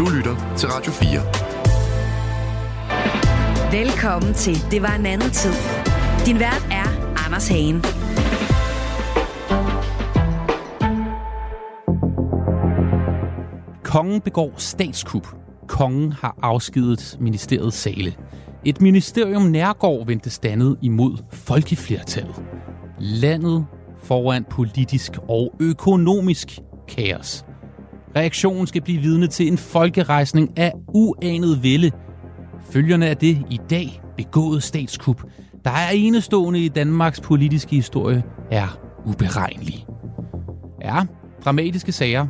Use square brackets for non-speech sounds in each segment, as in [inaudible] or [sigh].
Du lytter til Radio 4. Velkommen til Det var en anden tid. Din vært er Anders Hagen. Kongen begår statskup. Kongen har afskedet ministeriets sale. Et ministerium nærgår vendte standet imod folkeflertallet. Landet foran politisk og økonomisk kaos. Reaktionen skal blive vidne til en folkerejsning af uanet vælde. Følgerne af det i dag begået statskup, der er enestående i Danmarks politiske historie, er uberegnelig. Ja, dramatiske sager,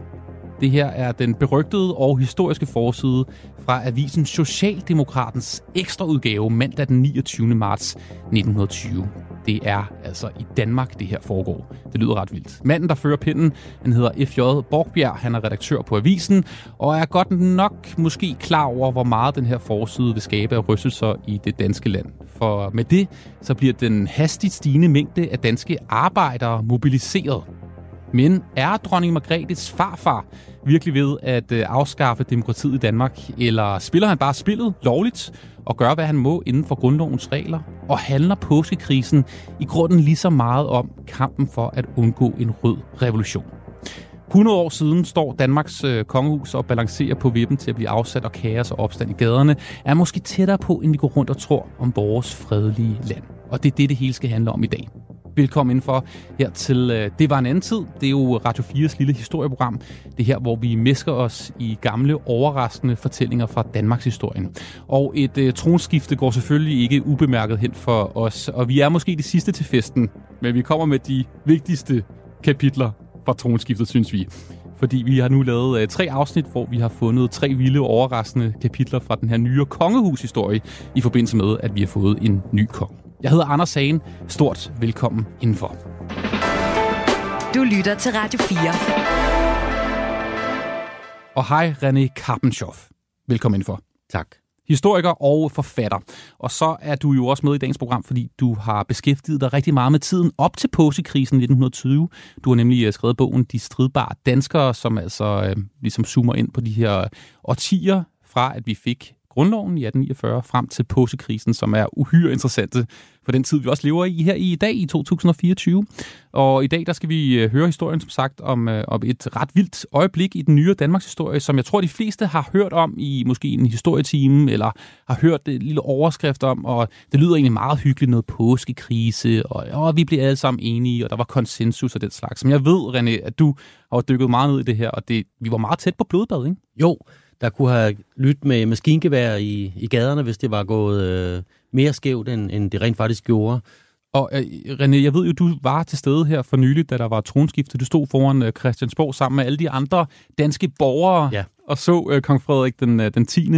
det her er den berygtede og historiske forside fra avisen Socialdemokratens ekstraudgave mandag den 29. marts 1920. Det er altså i Danmark, det her foregår. Det lyder ret vildt. Manden, der fører pinden, han hedder F.J. Borgbjerg. Han er redaktør på avisen, og er godt nok måske klar over, hvor meget den her forside vil skabe af rystelser i det danske land. For med det, så bliver den hastigt stigende mængde af danske arbejdere mobiliseret men er dronning Margrethes farfar virkelig ved at øh, afskaffe demokratiet i Danmark, eller spiller han bare spillet lovligt og gør, hvad han må inden for grundlovens regler, og handler påskekrisen i grunden lige så meget om kampen for at undgå en rød revolution? 100 år siden står Danmarks øh, kongehus og balancerer på vippen til at blive afsat, og kaos og opstand i gaderne er måske tættere på, end vi går rundt og tror om vores fredelige land. Og det er det, det hele skal handle om i dag. Velkommen indenfor her til øh, Det var en anden tid. Det er jo Radio 4's lille historieprogram. Det er her, hvor vi mesker os i gamle, overraskende fortællinger fra Danmarks historien. Og et øh, tronskifte går selvfølgelig ikke ubemærket hen for os. Og vi er måske de sidste til festen, men vi kommer med de vigtigste kapitler fra tronskiftet, synes vi. Fordi vi har nu lavet øh, tre afsnit, hvor vi har fundet tre vilde, overraskende kapitler fra den her nye kongehushistorie i forbindelse med, at vi har fået en ny konge. Jeg hedder Anders Sagen. Stort velkommen indenfor. Du lytter til Radio 4. Og hej, René Karpenshoff. Velkommen indenfor. Tak. Historiker og forfatter. Og så er du jo også med i dagens program, fordi du har beskæftiget dig rigtig meget med tiden op til påskekrisen 1920. Du har nemlig øh, skrevet bogen De stridbare danskere, som altså øh, ligesom zoomer ind på de her årtier fra, at vi fik grundloven i 1849 frem til påskekrisen, som er uhyre interessante for den tid, vi også lever i her i dag i 2024. Og i dag der skal vi øh, høre historien, som sagt, om, øh, om et ret vildt øjeblik i den nye Danmarks historie, som jeg tror, de fleste har hørt om i måske en historietime, eller har hørt et lille overskrift om, og det lyder egentlig meget hyggeligt, noget påskekrise, og, og vi blev alle sammen enige, og der var konsensus og den slags. Som jeg ved, René, at du har dykket meget ned i det her, og det, vi var meget tæt på blodbad, ikke? Jo, der kunne have lyttet med maskingevær i, i gaderne, hvis det var gået øh, mere skævt, end, end det rent faktisk gjorde. Og øh, René, jeg ved jo, du var til stede her for nylig, da der var tronskifte. Du stod foran øh, Christiansborg sammen med alle de andre danske borgere ja. og så øh, kong Frederik den, øh, den 10.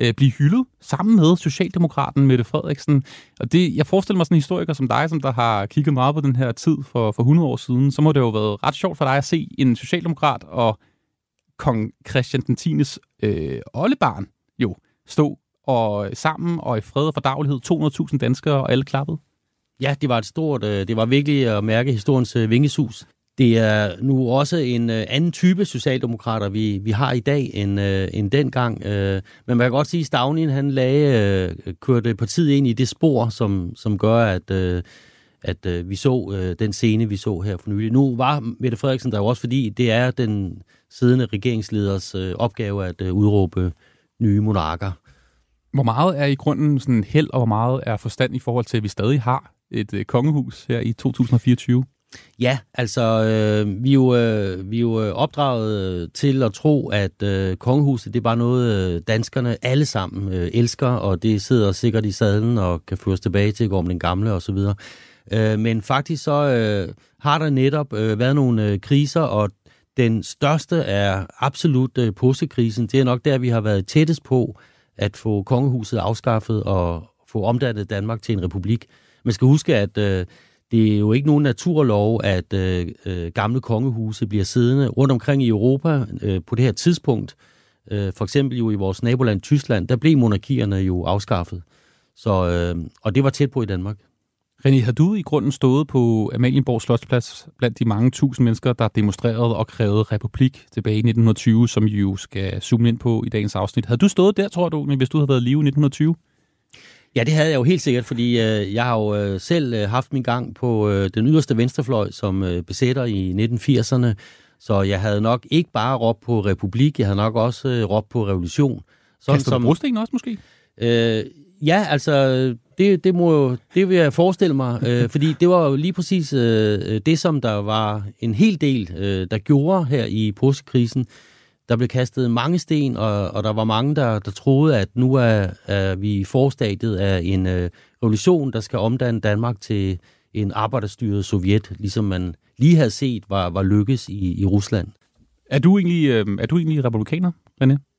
Øh, blive hyldet sammen med Socialdemokraten Mette Frederiksen. Og det, jeg forestiller mig sådan en historiker som dig, som der har kigget meget på den her tid for, for 100 år siden, så må det jo have været ret sjovt for dig at se en socialdemokrat og kong Christian den 10. Øh, oldebarn jo stod og sammen og i fred og fordagelighed 200.000 danskere og alle klappede. Ja, det var et stort, øh, det var virkelig at mærke historiens øh, vingesus. Det er nu også en øh, anden type socialdemokrater, vi, vi har i dag, end, øh, end dengang. Øh, men man kan godt sige, at Stavnin han lagde, øh, kørte partiet ind i det spor, som, som gør, at, at vi så den scene, vi så her for nylig. Nu var Mette Frederiksen der jo også, fordi det er den siddende regeringsleders opgave at udråbe nye monarker. Hvor meget er i grunden sådan held, og hvor meget er forstand i forhold til, at vi stadig har et øh, kongehus her i 2024? Ja, altså øh, vi, er jo, øh, vi er jo øh, opdraget øh, til at tro, at øh, kongehuset det er bare noget, øh, danskerne alle sammen øh, elsker, og det sidder sikkert i sadlen og kan føres tilbage til Gorm den Gamle osv. Øh, men faktisk så øh, har der netop øh, været nogle øh, kriser, og den største er absolut øh, påskekrisen. Det er nok der, vi har været tættest på at få kongehuset afskaffet og få omdannet Danmark til en republik. Man skal huske, at øh, det er jo ikke nogen naturlov, at øh, øh, gamle kongehuse bliver siddende rundt omkring i Europa øh, på det her tidspunkt. Øh, for eksempel jo i vores naboland Tyskland, der blev monarkierne jo afskaffet. Så, øh, og det var tæt på i Danmark. René, har du i grunden stået på Amalienborg Slotsplads blandt de mange tusind mennesker, der demonstrerede og krævede republik tilbage i 1920, som I jo skal zoome ind på i dagens afsnit? Havde du stået der, tror du, hvis du havde været live i 1920? Ja, det havde jeg jo helt sikkert, fordi øh, jeg har jo øh, selv øh, haft min gang på øh, den yderste venstrefløj som øh, besætter i 1980'erne, så jeg havde nok ikke bare råbt på republik, jeg havde nok også øh, råbt på revolution. Sådan Kaster du som, også måske? Øh, ja, altså, det, det, må, det vil jeg forestille mig, øh, fordi det var jo lige præcis øh, øh, det, som der var en hel del, øh, der gjorde her i påskekrisen. Der blev kastet mange sten, og, og der var mange, der, der troede, at nu er, er vi i forstadiet af en øh, revolution, der skal omdanne Danmark til en arbejderstyret Sovjet, ligesom man lige havde set var, var lykkes i, i Rusland. Er du egentlig, øh, er du egentlig republikaner, René?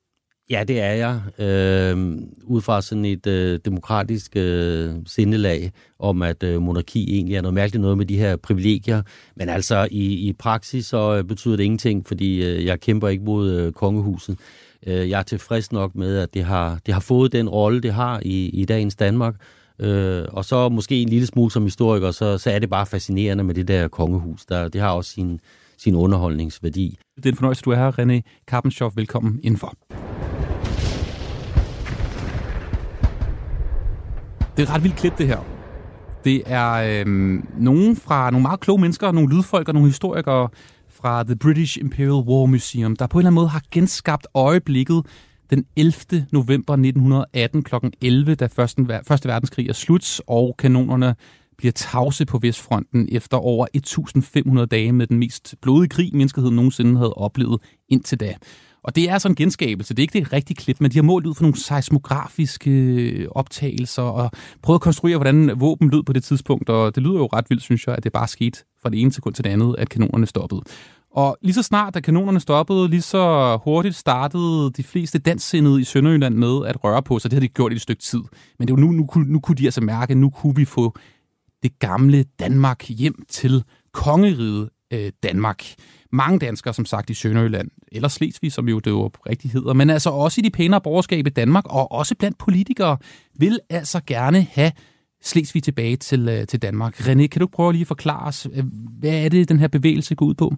Ja, det er jeg. Øh, ud fra sådan et øh, demokratisk øh, sindelag om, at øh, monarki egentlig er noget mærkeligt noget med de her privilegier. Men altså i, i praksis så øh, betyder det ingenting, fordi øh, jeg kæmper ikke mod øh, kongehuset. Øh, jeg er tilfreds nok med, at det har, det har fået den rolle, det har i, i dagens Danmark. Øh, og så måske en lille smule som historiker, så, så er det bare fascinerende med det der kongehus. Der, det har også sin, sin underholdningsværdi. Det er en fornøjelse, du er her, René Karpenschoff. Velkommen indenfor. Det er et ret vildt klip, det her. Det er øhm, nogen fra nogle meget kloge mennesker, nogle lydfolk og nogle historikere fra The British Imperial War Museum, der på en eller anden måde har genskabt øjeblikket den 11. november 1918 kl. 11, da første, første verdenskrig er slut, og kanonerne bliver tavse på Vestfronten efter over 1500 dage med den mest blodige krig, menneskeheden nogensinde havde oplevet indtil da. Og det er sådan en genskabelse. Det er ikke det rigtige klip, men de har målt ud for nogle seismografiske øh, optagelser og prøvet at konstruere, hvordan våben lød på det tidspunkt. Og det lyder jo ret vildt, synes jeg, at det bare skete fra det ene sekund til det andet, at kanonerne stoppede. Og lige så snart, da kanonerne stoppede, lige så hurtigt startede de fleste danssindede i Sønderjylland med at røre på sig. Det havde de gjort i et stykke tid. Men det var nu, nu, nu, nu kunne de altså mærke, at nu kunne vi få det gamle Danmark hjem til kongeriget øh, Danmark mange danskere, som sagt, i Sønderjylland, eller Slesvig, som jo det jo rigtig hedder, men altså også i de pænere borgerskab i Danmark, og også blandt politikere, vil altså gerne have Slesvig tilbage til, øh, til Danmark. René, kan du prøve lige at forklare os, øh, hvad er det, den her bevægelse går ud på?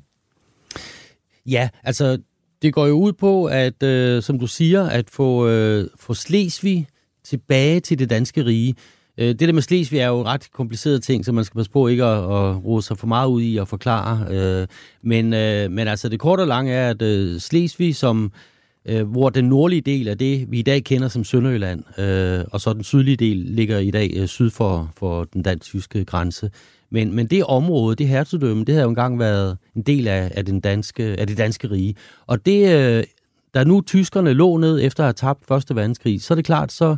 Ja, altså det går jo ud på, at øh, som du siger, at få, øh, få Slesvig tilbage til det danske rige. Øh, det der med Slesvig er jo ret kompliceret ting, så man skal passe på ikke at, at rode sig for meget ud i at forklare. Øh, men, øh, men altså det korte og lange er, at øh, Slesvig, som, øh, hvor den nordlige del af det, vi i dag kender som Sønderjylland, øh, og så den sydlige del ligger i dag syd for, for den dansk-tyske grænse. Men, men det område, det hertugdømme, det har jo engang været en del af, af, den danske, af det danske rige. Og det, da nu tyskerne lå ned efter at have tabt Første Verdenskrig, så er det klart, så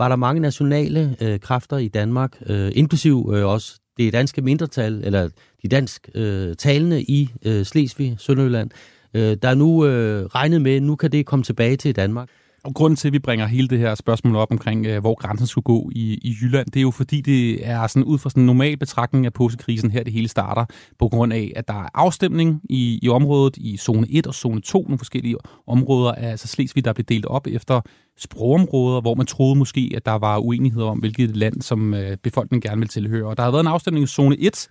var der mange nationale øh, kræfter i Danmark, øh, inklusiv øh, også det danske mindretal, eller de dansk øh, talende i øh, Slesvig, Sønderjylland, øh, der nu øh, regnet med, at nu kan det komme tilbage til Danmark. Og grunden til, at vi bringer hele det her spørgsmål op omkring, øh, hvor grænsen skulle gå i, i Jylland, det er jo fordi, det er sådan ud fra sådan en normal betragtning af påskekrisen her, det hele starter, på grund af, at der er afstemning i, i området i zone 1 og zone 2, nogle forskellige områder af altså Slesvig, der blev delt op efter sprogområder, hvor man troede måske, at der var uenighed om, hvilket land, som øh, befolkningen gerne vil tilhøre. Og der har været en afstemning i zone 1,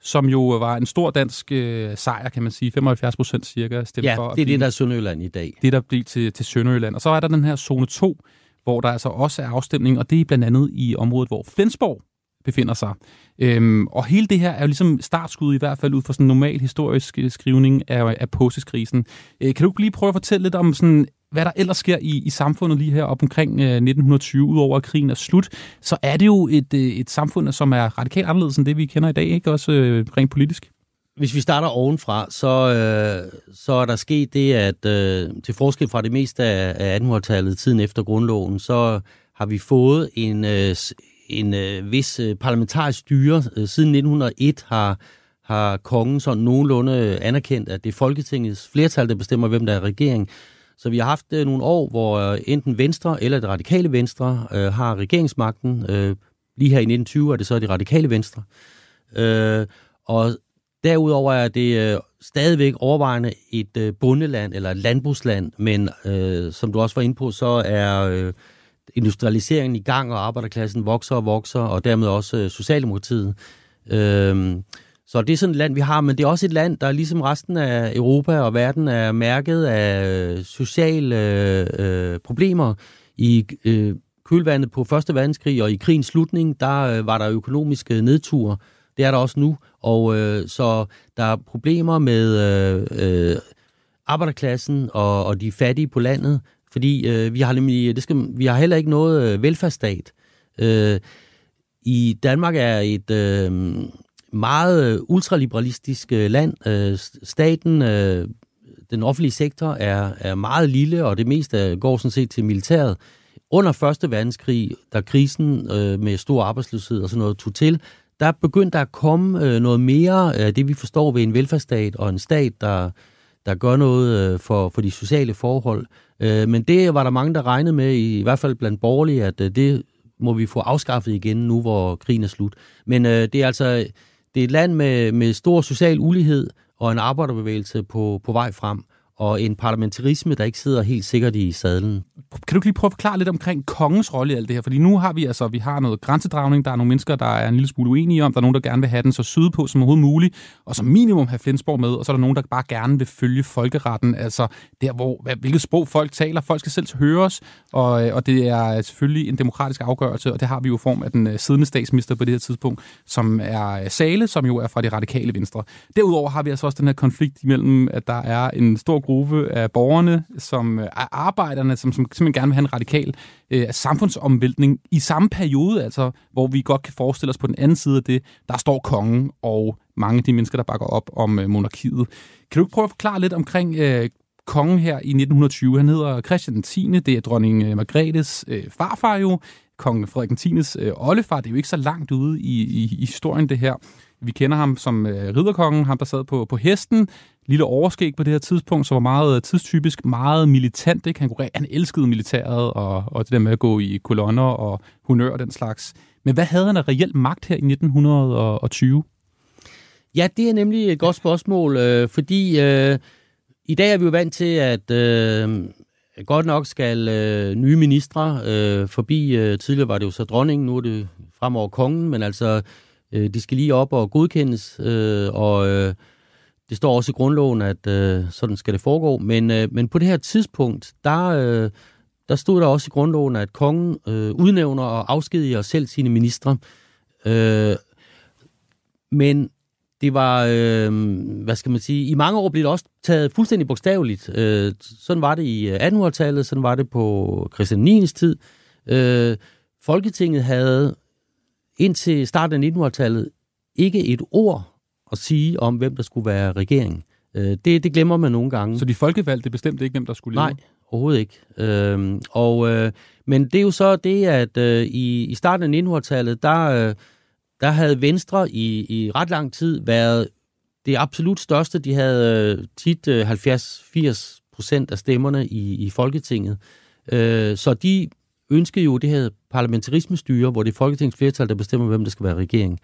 som jo var en stor dansk øh, sejr, kan man sige. 75 procent cirka stemte ja, for. Ja, det er det, der er Sønderjylland i dag. Det, der bliver til, til Sønderjylland. Og så er der den her zone 2, hvor der altså også er afstemning, og det er blandt andet i området, hvor Flensborg befinder sig. Øhm, og hele det her er jo ligesom startskud i hvert fald ud fra sådan en normal historisk øh, skrivning af, af påskekrisen. Øh, kan du lige prøve at fortælle lidt om sådan hvad der ellers sker i, i samfundet lige her op omkring øh, 1920, udover at krigen er slut, så er det jo et, øh, et samfund, som er radikalt anderledes end det, vi kender i dag, ikke også øh, rent politisk? Hvis vi starter ovenfra, så, øh, så er der sket det, at øh, til forskel fra det meste af, af 1800-tallet, tiden efter grundloven, så har vi fået en, øh, en øh, vis øh, parlamentarisk styre. Øh, siden 1901 har, har kongen sådan nogenlunde øh, anerkendt, at det er Folketingets flertal, der bestemmer, hvem der er regering. Så vi har haft øh, nogle år, hvor øh, enten Venstre eller det radikale Venstre øh, har regeringsmagten. Øh, lige her i 1920 er det så det radikale Venstre. Øh, og derudover er det øh, stadigvæk overvejende et øh, bundeland eller et landbrugsland, men øh, som du også var inde på, så er øh, industrialiseringen i gang, og arbejderklassen vokser og vokser, og dermed også øh, Socialdemokratiet. Øh, så det er sådan et land, vi har, men det er også et land, der ligesom resten af Europa og verden er mærket af øh, sociale øh, problemer. I øh, kølvandet på Første Verdenskrig og i krigens slutning, der øh, var der økonomiske nedture. Det er der også nu, og øh, så der er problemer med øh, øh, arbejderklassen og, og de fattige på landet, fordi øh, vi har nemlig, det skal, vi har heller ikke noget øh, velfærdsstat. Øh, I Danmark er et øh, meget øh, ultraliberalistisk land. Øh, staten, øh, den offentlige sektor er, er meget lille, og det meste går sådan set til militæret. Under Første Verdenskrig, da krisen øh, med stor arbejdsløshed og sådan noget tog til, der begyndte der at komme øh, noget mere af det, vi forstår ved en velfærdsstat og en stat, der, der gør noget øh, for, for de sociale forhold. Øh, men det var der mange, der regnede med, i, i hvert fald blandt borgerlige, at øh, det må vi få afskaffet igen nu, hvor krigen er slut. Men øh, det er altså det er et land med, med stor social ulighed og en arbejderbevægelse på, på vej frem og en parlamentarisme, der ikke sidder helt sikkert i sadlen. Kan du lige prøve at forklare lidt omkring kongens rolle i alt det her? Fordi nu har vi altså vi har noget grænsedragning, der er nogle mennesker, der er en lille smule uenige om, der er nogen, der gerne vil have den så sydpå som overhovedet muligt, og som minimum have Flensborg med, og så er der nogen, der bare gerne vil følge folkeretten, altså der, hvor, hvilket sprog folk taler. Folk skal selv høres, og, øh, og det er selvfølgelig en demokratisk afgørelse, og det har vi jo i form af den øh, siddende statsminister på det her tidspunkt, som er øh, Sale, som jo er fra det radikale venstre. Derudover har vi altså også den her konflikt imellem, at der er en stor gruppe af borgerne, som øh, er arbejderne, som, som simpelthen gerne vil have en radikal øh, samfundsomvæltning i samme periode, altså hvor vi godt kan forestille os på den anden side af det, der står kongen og mange af de mennesker, der bakker op om øh, monarkiet. Kan du ikke prøve at forklare lidt omkring øh, kongen her i 1920? Han hedder Christian 10. Det er dronning øh, Margrethes øh, farfar jo, kong Frederik 10. Øh, oldefar. Det er jo ikke så langt ude i, i, i historien, det her. Vi kender ham som øh, ridderkongen, ham der sad på, på hesten, lille overskæg på det her tidspunkt, så var meget øh, tidstypisk, meget militant. Ikke? Han, kunne, han elskede militæret og, og det der med at gå i kolonner og honør og den slags. Men hvad havde han af reelt magt her i 1920? Ja, det er nemlig et godt spørgsmål, øh, fordi øh, i dag er vi jo vant til, at øh, godt nok skal øh, nye ministre øh, forbi, øh, tidligere var det jo så dronningen, nu er det fremover kongen, men altså, øh, de skal lige op og godkendes, øh, og øh, det står også i grundloven, at øh, sådan skal det foregå. Men, øh, men på det her tidspunkt, der, øh, der stod der også i grundloven, at kongen øh, udnævner og afskediger selv sine ministre. Øh, men det var, øh, hvad skal man sige, i mange år blev det også taget fuldstændig bogstaveligt. Øh, sådan var det i øh, 1800-tallet, sådan var det på Christian 9's tid. Øh, Folketinget havde indtil starten af 1900-tallet ikke et ord at sige om, hvem der skulle være regering. Øh, det, det glemmer man nogle gange. Så de folkevalgte bestemte ikke, hvem der skulle lede? Nej, overhovedet ikke. Øh, og, øh, men det er jo så det, at øh, i, i starten af 1900-tallet, der, øh, der havde Venstre i, i ret lang tid været det absolut største. De havde øh, tit øh, 70-80 procent af stemmerne i, i Folketinget. Øh, så de ønskede jo det her parlamentarismestyre, hvor det er Folketingsflertal, der bestemmer, hvem der skal være regering.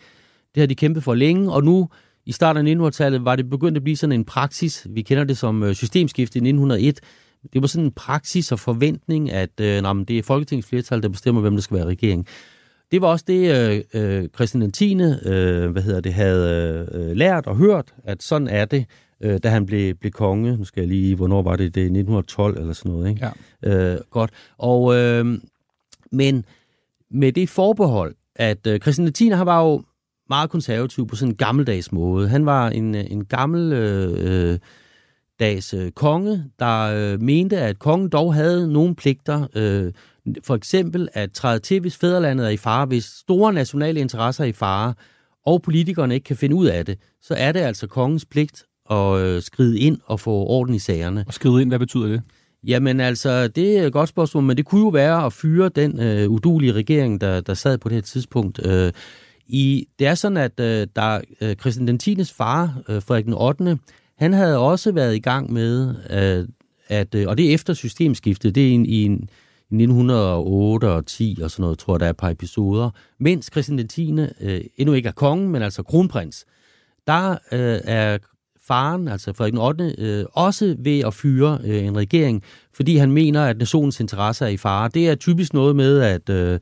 Det har de kæmpet for længe, og nu i starten af 1900-tallet var det begyndt at blive sådan en praksis. Vi kender det som øh, systemskift i 1901. Det var sådan en praksis og forventning, at øh, nej, det er Folketingsflertal, der bestemmer, hvem der skal være regering. Det var også det, øh, øh Christian 10. Øh, hvad hedder det, havde øh, lært og hørt, at sådan er det, øh, da han blev, blev konge. Nu skal jeg lige, hvornår var det? Det er 1912 eller sådan noget, ikke? Ja. Øh, godt. Og, øh, men med det forbehold, at øh, Christian 10. han var jo meget konservativ på sådan en gammeldags måde. Han var en, øh, en gammel øh, øh, dags øh, konge, der øh, mente, at kongen dog havde nogle pligter. Øh, for eksempel at træde til, hvis fædrelandet er i fare, hvis store nationale interesser er i fare, og politikerne ikke kan finde ud af det, så er det altså kongens pligt at øh, skride ind og få orden i sagerne. Og skride ind, hvad betyder det? Jamen altså, det er et godt spørgsmål, men det kunne jo være at fyre den øh, udulige regering, der, der sad på det her tidspunkt. Øh, i, det er sådan, at øh, der øh, Christian den 10. far, øh, Frederik den 8., han havde også været i gang med, øh, at, øh, og det er efter systemskiftet, det er i, i, i 1908 og 10 og sådan noget, tror jeg, der er et par episoder, mens Christian den 10. Øh, endnu ikke er kongen, men altså kronprins, der øh, er faren, altså Frederik 8., øh, også ved at fyre øh, en regering, fordi han mener, at nationens interesser er i fare. Det er typisk noget med, at øh,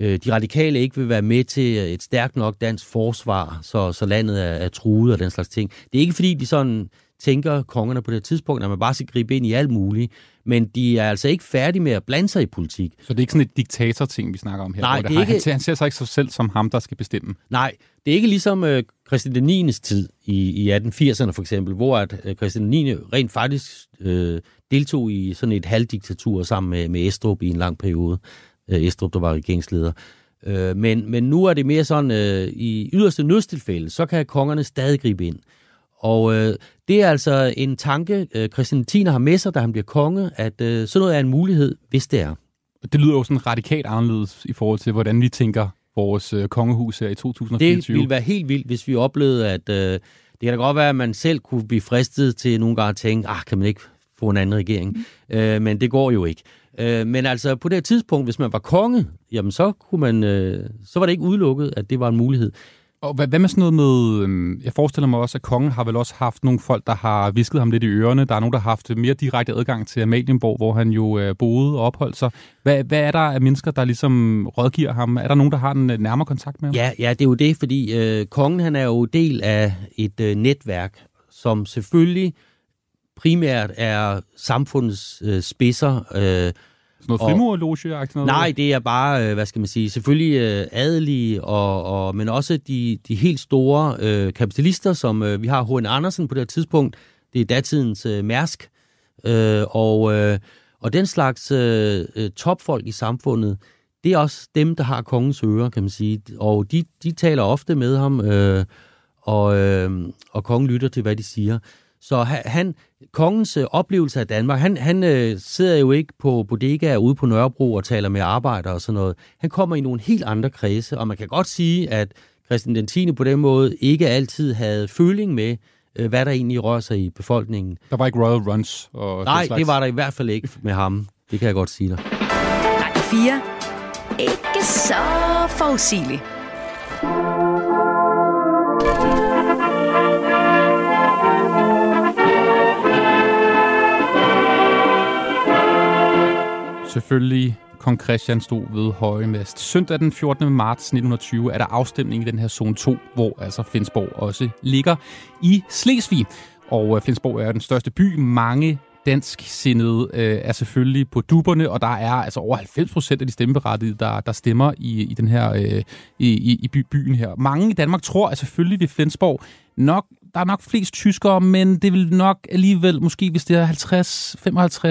øh, de radikale ikke vil være med til et stærkt nok dansk forsvar, så, så landet er, er truet og den slags ting. Det er ikke fordi, de sådan tænker kongerne på det tidspunkt, at man bare skal gribe ind i alt muligt. Men de er altså ikke færdige med at blande sig i politik. Så det er ikke sådan et diktatorting, vi snakker om her? Nej, det, det er ikke... Han, [laughs] han ser sig ikke sig selv som ham, der skal bestemme? Nej, det er ikke ligesom øh, Christian den 9. tid i, i 1880'erne for eksempel, hvor at øh, Christian den 9. rent faktisk øh, deltog i sådan et halvdiktatur sammen med, med Estrup i en lang periode. Øh, Estrup, der var regeringsleder. Øh, men, men nu er det mere sådan, øh, i yderste nødstilfælde, så kan kongerne stadig gribe ind. Og øh, det er altså en tanke, øh, Christian 10. har med sig, da han bliver konge, at øh, sådan noget er en mulighed, hvis det er. Det lyder jo sådan radikalt anderledes i forhold til, hvordan vi tænker vores øh, kongehus her i 2024. Det ville være helt vildt, hvis vi oplevede, at øh, det kan da godt være, at man selv kunne blive fristet til nogle gange at tænke, ah, kan man ikke få en anden regering? Mm. Øh, men det går jo ikke. Øh, men altså på det tidspunkt, hvis man var konge, jamen så kunne man, øh, så var det ikke udelukket, at det var en mulighed. Og hvad, hvad med sådan noget med, øhm, jeg forestiller mig også, at kongen har vel også haft nogle folk, der har visket ham lidt i ørerne. Der er nogen, der har haft mere direkte adgang til Amalienborg, hvor han jo øh, boede og opholdt sig. Hvad, hvad er der af mennesker, der ligesom rådgiver ham? Er der nogen, der har en øh, nærmere kontakt med ham? Ja, ja det er jo det, fordi øh, kongen han er jo del af et øh, netværk, som selvfølgelig primært er samfundets øh, spidser, øh, noget frimurloge noget? Nej, det er bare, øh, hvad skal man sige, selvfølgelig øh, adelige, og, og, men også de, de helt store øh, kapitalister, som øh, vi har H.N. Andersen på det her tidspunkt. Det er datidens øh, Mærsk. Øh, og, øh, og den slags øh, øh, topfolk i samfundet, det er også dem, der har kongens ører, kan man sige. Og de, de taler ofte med ham, øh, og, øh, og kongen lytter til, hvad de siger. Så han, kongens øh, oplevelse af Danmark, han, han øh, sidder jo ikke på bodegaer ude på Nørrebro og taler med arbejdere og sådan noget. Han kommer i nogle helt andre kredse, og man kan godt sige, at Christian den 10. på den måde ikke altid havde føling med, øh, hvad der egentlig rører sig i befolkningen. Der var ikke royal runs? Og Nej, det var der i hvert fald ikke med ham. Det kan jeg godt sige dig. Radio 4. Ikke så forudsigeligt. Selvfølgelig Kong Christian stod ved Høje Mast. Søndag den 14. marts 1920 er der afstemning i den her zone 2, hvor altså Flensborg også ligger i Slesvig. Og øh, Flensborg er den største by. Mange dansksindede øh, er selvfølgelig på duberne, og der er altså over 90 procent af de stemmeberettigede, der, der stemmer i, i den her øh, i, i, by, byen her. Mange i Danmark tror at selvfølgelig ved Flensborg nok der er nok flest tyskere, men det vil nok alligevel, måske hvis det er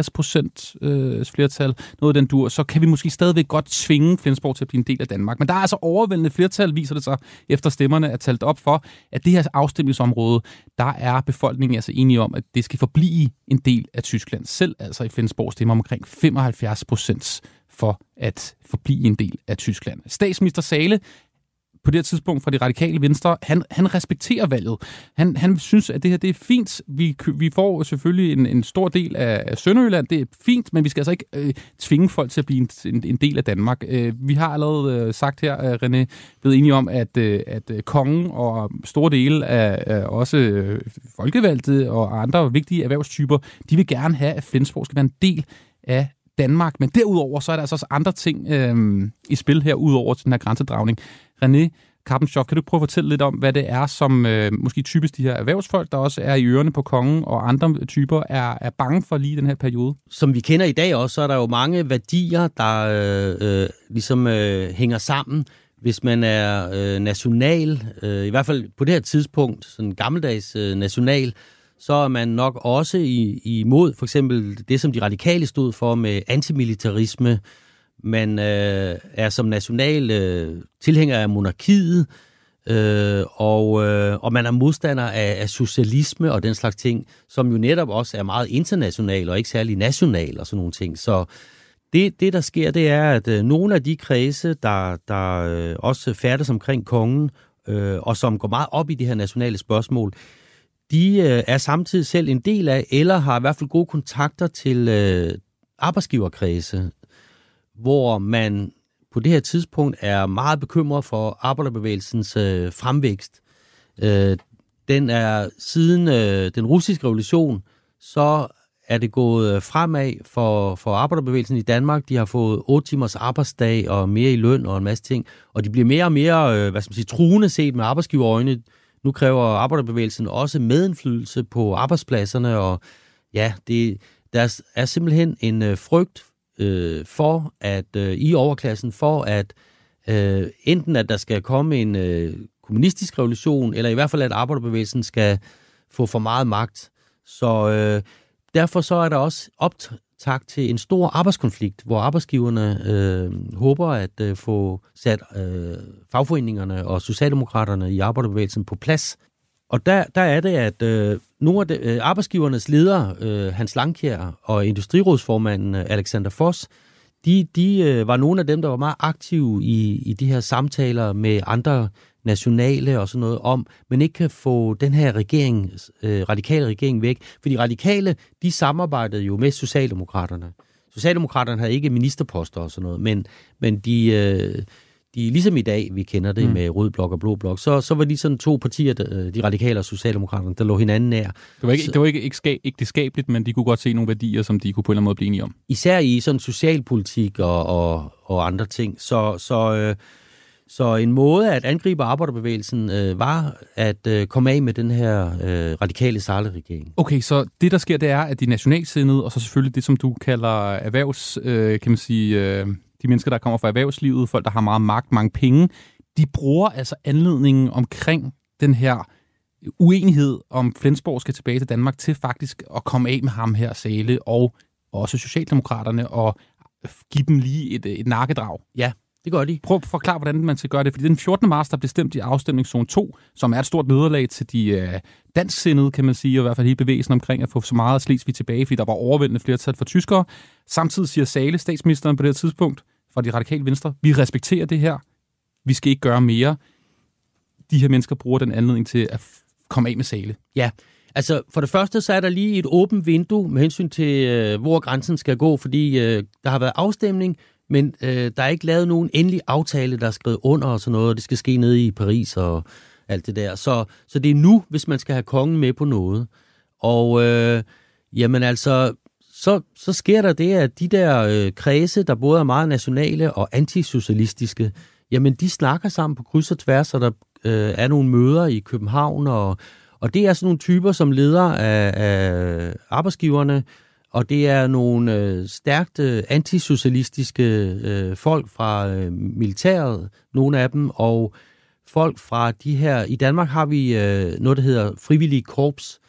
50-55 procent øh, flertal, noget af den dur, så kan vi måske stadigvæk godt tvinge Flensborg til at blive en del af Danmark. Men der er altså overvældende flertal, viser det sig, efter stemmerne er talt op for, at det her afstemningsområde, der er befolkningen altså enige om, at det skal forblive en del af Tyskland. Selv altså i Flensborg stemmer omkring 75 procent for at forblive en del af Tyskland. Statsminister Sale, på det her tidspunkt fra de radikale venstre, han, han respekterer valget. Han, han synes, at det her det er fint. Vi, vi får selvfølgelig en, en stor del af, af Sønderjylland. Det er fint, men vi skal altså ikke øh, tvinge folk til at blive en, en, en del af Danmark. Øh, vi har allerede øh, sagt her, øh, René, blevet enige om, at, øh, at øh, kongen og store dele af øh, også øh, folkevalgte og andre vigtige erhvervstyper, de vil gerne have, at Flensborg skal være en del af Danmark. Men derudover, så er der altså også andre ting øh, i spil her, udover den her grænsedragning. René Karpenschoff, kan du prøve at fortælle lidt om, hvad det er, som øh, måske typisk de her erhvervsfolk, der også er i ørerne på kongen, og andre typer er, er bange for lige den her periode? Som vi kender i dag også, så er der jo mange værdier, der øh, øh, ligesom øh, hænger sammen. Hvis man er øh, national, øh, i hvert fald på det her tidspunkt, sådan gammeldags øh, national, så er man nok også i, imod for eksempel det, som de radikale stod for med antimilitarisme, man øh, er som national øh, tilhænger af monarkiet, øh, og, øh, og man er modstander af, af socialisme og den slags ting, som jo netop også er meget international og ikke særlig national og sådan nogle ting. Så det, det der sker, det er, at øh, nogle af de kredse, der, der øh, også færdes omkring kongen, øh, og som går meget op i de her nationale spørgsmål, de øh, er samtidig selv en del af, eller har i hvert fald gode kontakter til øh, arbejdsgiverkredse, hvor man på det her tidspunkt er meget bekymret for arbejderbevægelsens øh, fremvækst. Øh, den er siden øh, den russiske revolution, så er det gået øh, fremad for, for arbejderbevægelsen i Danmark. De har fået 8 timers arbejdsdag og mere i løn og en masse ting. Og de bliver mere og mere, øh, hvad skal man sige, truende set med arbejdsgiverøjne. Nu kræver arbejderbevægelsen også medindflydelse på arbejdspladserne, og ja, det, der er simpelthen en øh, frygt øh, for, at øh, i overklassen, for at øh, enten at der skal komme en øh, kommunistisk revolution, eller i hvert fald at arbejderbevægelsen skal få for meget magt. Så øh, derfor så er der også optakt til en stor arbejdskonflikt, hvor arbejdsgiverne øh, håber at øh, få sat øh, fagforeningerne og socialdemokraterne i arbejderbevægelsen på plads. Og der, der er det, at øh, nogle af de, øh, arbejdsgivernes ledere, øh, Hans Langkjær og industrirådsformanden øh, Alexander Foss, de, de øh, var nogle af dem, der var meget aktive i, i de her samtaler med andre nationale og sådan noget om, men ikke kan få den her regering, øh, radikale regering væk. Fordi radikale, de samarbejdede jo med Socialdemokraterne. Socialdemokraterne havde ikke ministerposter og sådan noget, men, men de, øh, de, ligesom i dag, vi kender det mm. med rød blok og blå blok, så, så var de sådan to partier, de radikale og socialdemokraterne, der lå hinanden nær. Det var ikke, så, det var ikke ægteskabeligt, men de kunne godt se nogle værdier, som de kunne på en eller anden måde blive enige om. Især i sådan socialpolitik og, og, og andre ting. Så, så, øh, så en måde at angribe arbejderbevægelsen øh, var at øh, komme af med den her øh, radikale Sarle-regering. Okay, så det der sker, det er, at de nationalsindede, og så selvfølgelig det, som du kalder erhvervs, øh, kan man sige, øh, de mennesker, der kommer fra erhvervslivet, folk, der har meget magt, mange penge, de bruger altså anledningen omkring den her uenighed om Flensborg skal tilbage til Danmark til faktisk at komme af med ham her, Sale, og også Socialdemokraterne, og give dem lige et, et nakkedrag. Ja, det gør de. Prøv at forklare, hvordan man skal gøre det. Fordi den 14. marts, der blev stemt i afstemningszone 2, som er et stort nederlag til de øh, dansksindede, kan man sige, og i hvert fald hele bevægelsen omkring at få så meget af Slesvig tilbage, fordi der var overvældende flertal for tyskere. Samtidig siger Sale, statsministeren på det her tidspunkt, fra de radikale venstre, vi respekterer det her, vi skal ikke gøre mere. De her mennesker bruger den anledning til at komme af med Sale. Ja, altså for det første, så er der lige et åbent vindue med hensyn til, øh, hvor grænsen skal gå, fordi øh, der har været afstemning, men øh, der er ikke lavet nogen endelig aftale, der er skrevet under og sådan noget, og det skal ske nede i Paris og alt det der. Så, så det er nu, hvis man skal have kongen med på noget. Og øh, jamen altså, så, så sker der det, at de der øh, kredse, der både er meget nationale og antisocialistiske, jamen de snakker sammen på kryds og tværs, og der øh, er nogle møder i København, og, og det er sådan nogle typer, som leder af, af arbejdsgiverne, og det er nogle øh, stærkt øh, antisocialistiske øh, folk fra øh, militæret, nogle af dem, og folk fra de her... I Danmark har vi øh, noget, der hedder frivillige korps.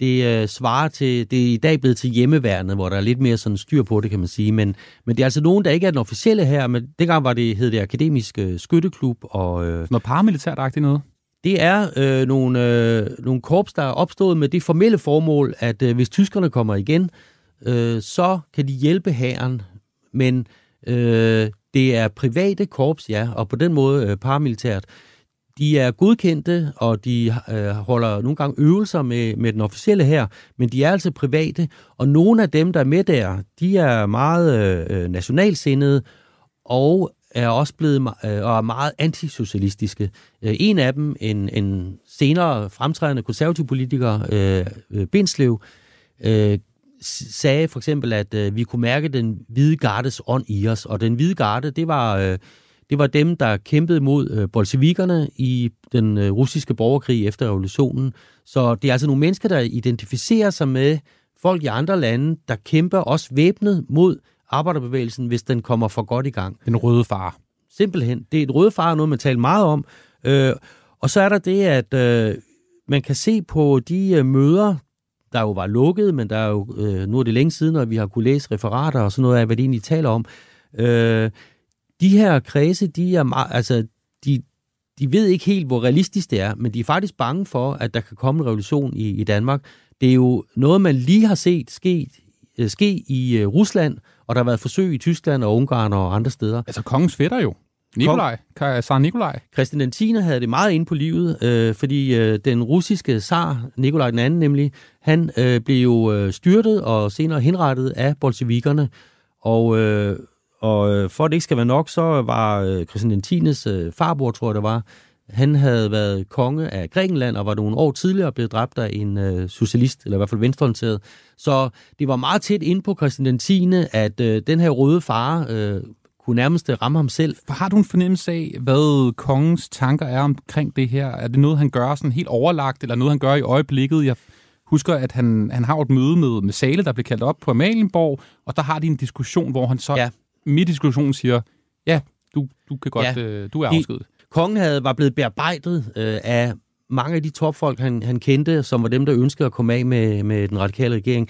Det øh, svarer til... Det er i dag blevet til hjemmeværnet, hvor der er lidt mere sådan styr på det, kan man sige. Men, men det er altså nogen, der ikke er den officielle her, men dengang var det, hed det Akademisk Skytteklub. Og, øh, noget paramilitært noget? Det er øh, nogle, øh, nogle korps, der er opstået med det formelle formål, at øh, hvis tyskerne kommer igen, øh, så kan de hjælpe hæren, men øh, det er private korps, ja, og på den måde øh, paramilitært. De er godkendte, og de øh, holder nogle gange øvelser med, med den officielle her, men de er altså private, og nogle af dem, der er med der, de er meget øh, øh nationalsindede, og er også blevet øh, og er meget antisocialistiske. Øh, en af dem, en, en senere fremtrædende konservativ politiker, øh, øh Bindslev, øh, sagde for eksempel, at øh, vi kunne mærke den hvide gardes ånd i os, og den hvide garde, det var, øh, det var dem, der kæmpede mod øh, bolsjevikerne i den øh, russiske borgerkrig efter revolutionen. Så det er altså nogle mennesker, der identificerer sig med folk i andre lande, der kæmper også væbnet mod arbejderbevægelsen, hvis den kommer for godt i gang. Den røde far. Simpelthen. Det er et røde far, noget man taler meget om. Øh, og så er der det, at øh, man kan se på de øh, møder, der jo var lukket, men der er jo, øh, nu er det længe siden, og vi har kunne læse referater og sådan noget af, hvad det egentlig taler om. Øh, de her kredse, de er meget, altså, de, de ved ikke helt, hvor realistisk det er, men de er faktisk bange for, at der kan komme en revolution i, i Danmark. Det er jo noget, man lige har set ske, øh, ske i øh, Rusland, og der har været forsøg i Tyskland og Ungarn og andre steder. Altså kongens fætter jo. Nikolaj, zar Nikolaj. Christian X havde det meget inde på livet, øh, fordi øh, den russiske zar, Nikolaj den anden nemlig, han øh, blev jo øh, styrtet og senere henrettet af bolsjevikerne. Og, øh, og øh, for at det ikke skal være nok, så var øh, Christian X. Øh, farbror, tror jeg det var, Han havde været konge af Grækenland og var nogle år tidligere blevet dræbt af en øh, socialist, eller i hvert fald venstreorienteret. Så det var meget tæt ind på Christian 10. at øh, den her røde far øh, kunne nærmest ramme ham selv. Har du en fornemmelse af, hvad kongens tanker er omkring det her? Er det noget, han gør sådan helt overlagt, eller noget, han gør i øjeblikket? Jeg husker, at han, han har et møde med, med Sale, der blev kaldt op på Amalienborg, og der har de en diskussion, hvor han så ja. Midt i diskussionen siger, ja, du, du kan godt, ja. øh, du er afskedet. Kongen havde, var blevet bearbejdet øh, af mange af de topfolk, han, han kendte, som var dem, der ønskede at komme af med, med den radikale regering.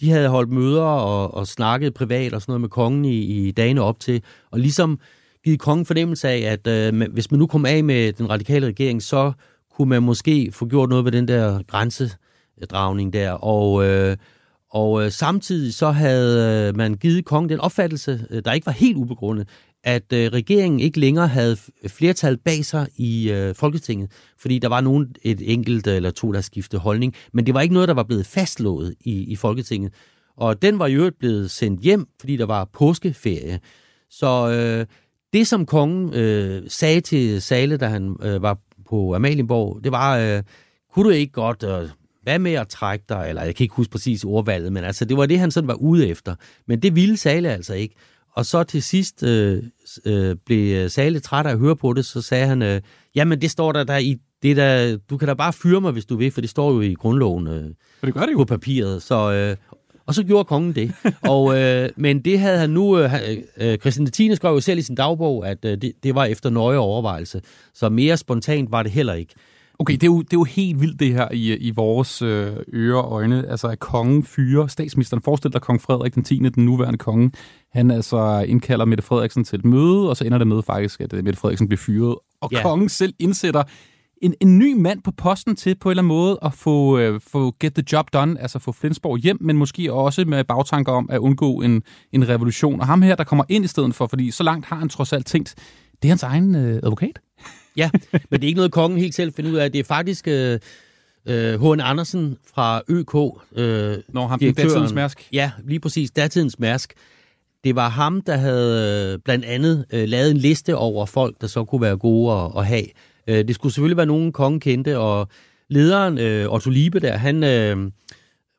De havde holdt møder og, og snakket privat og sådan noget med kongen i, i dagene op til, og ligesom givet kongen fornemmelse af, at øh, hvis man nu kom af med den radikale regering, så kunne man måske få gjort noget ved den der grænsedragning der. Og, øh, og øh, samtidig så havde øh, man givet kongen den opfattelse, øh, der ikke var helt ubegrundet, at øh, regeringen ikke længere havde flertal bag sig i øh, Folketinget, fordi der var nogen et enkelt øh, eller to, der skiftede holdning, men det var ikke noget, der var blevet fastlået i, i Folketinget. Og den var jo blevet sendt hjem, fordi der var påskeferie. Så øh, det, som kongen øh, sagde til Sale, da han øh, var på Amalienborg, det var, øh, kunne du ikke godt... Øh, hvad med at trække dig, eller jeg kan ikke huske præcis ordvalget, men altså det var det, han sådan var ude efter. Men det ville Sale altså ikke. Og så til sidst øh, øh, blev Sale træt af at høre på det, så sagde han, øh, jamen det står der, der i det der, du kan da bare fyre mig, hvis du vil, for det står jo i grundloven øh, det gør det jo. på papiret. Så, øh, og så gjorde kongen det. [laughs] og, øh, men det havde han nu... Øh, øh, Christian 10. skrev jo selv i sin dagbog, at øh, det, det var efter nøje overvejelse. Så mere spontant var det heller ikke. Okay, det er jo, det er jo helt vildt det her i, i vores øh, ører og øjne. Altså at kongen fyre statsministeren. Forestil dig kong Frederik den 10. den nuværende konge. Han altså indkalder Mette Frederiksen til et møde, og så ender det med faktisk, at øh, Mette Frederiksen bliver fyret. Og ja. kongen selv indsætter en, en ny mand på posten til på en eller anden måde at få, øh, få get the job done, altså få Flensborg hjem, men måske også med bagtanker om at undgå en, en revolution. Og ham her, der kommer ind i stedet for, fordi så langt har han trods alt tænkt, det er hans egen øh, advokat. Ja, men det er ikke noget, kongen helt selv finder ud af. Det er faktisk øh, øh, H.N. Andersen fra ØK. Øh, Når ham datidens Mærsk. Ja, lige præcis. Datidens Mærsk. Det var ham, der havde øh, blandt andet øh, lavet en liste over folk, der så kunne være gode at, at have. Øh, det skulle selvfølgelig være nogen, kongen kendte, og lederen, øh, Otto Liebe der, han øh,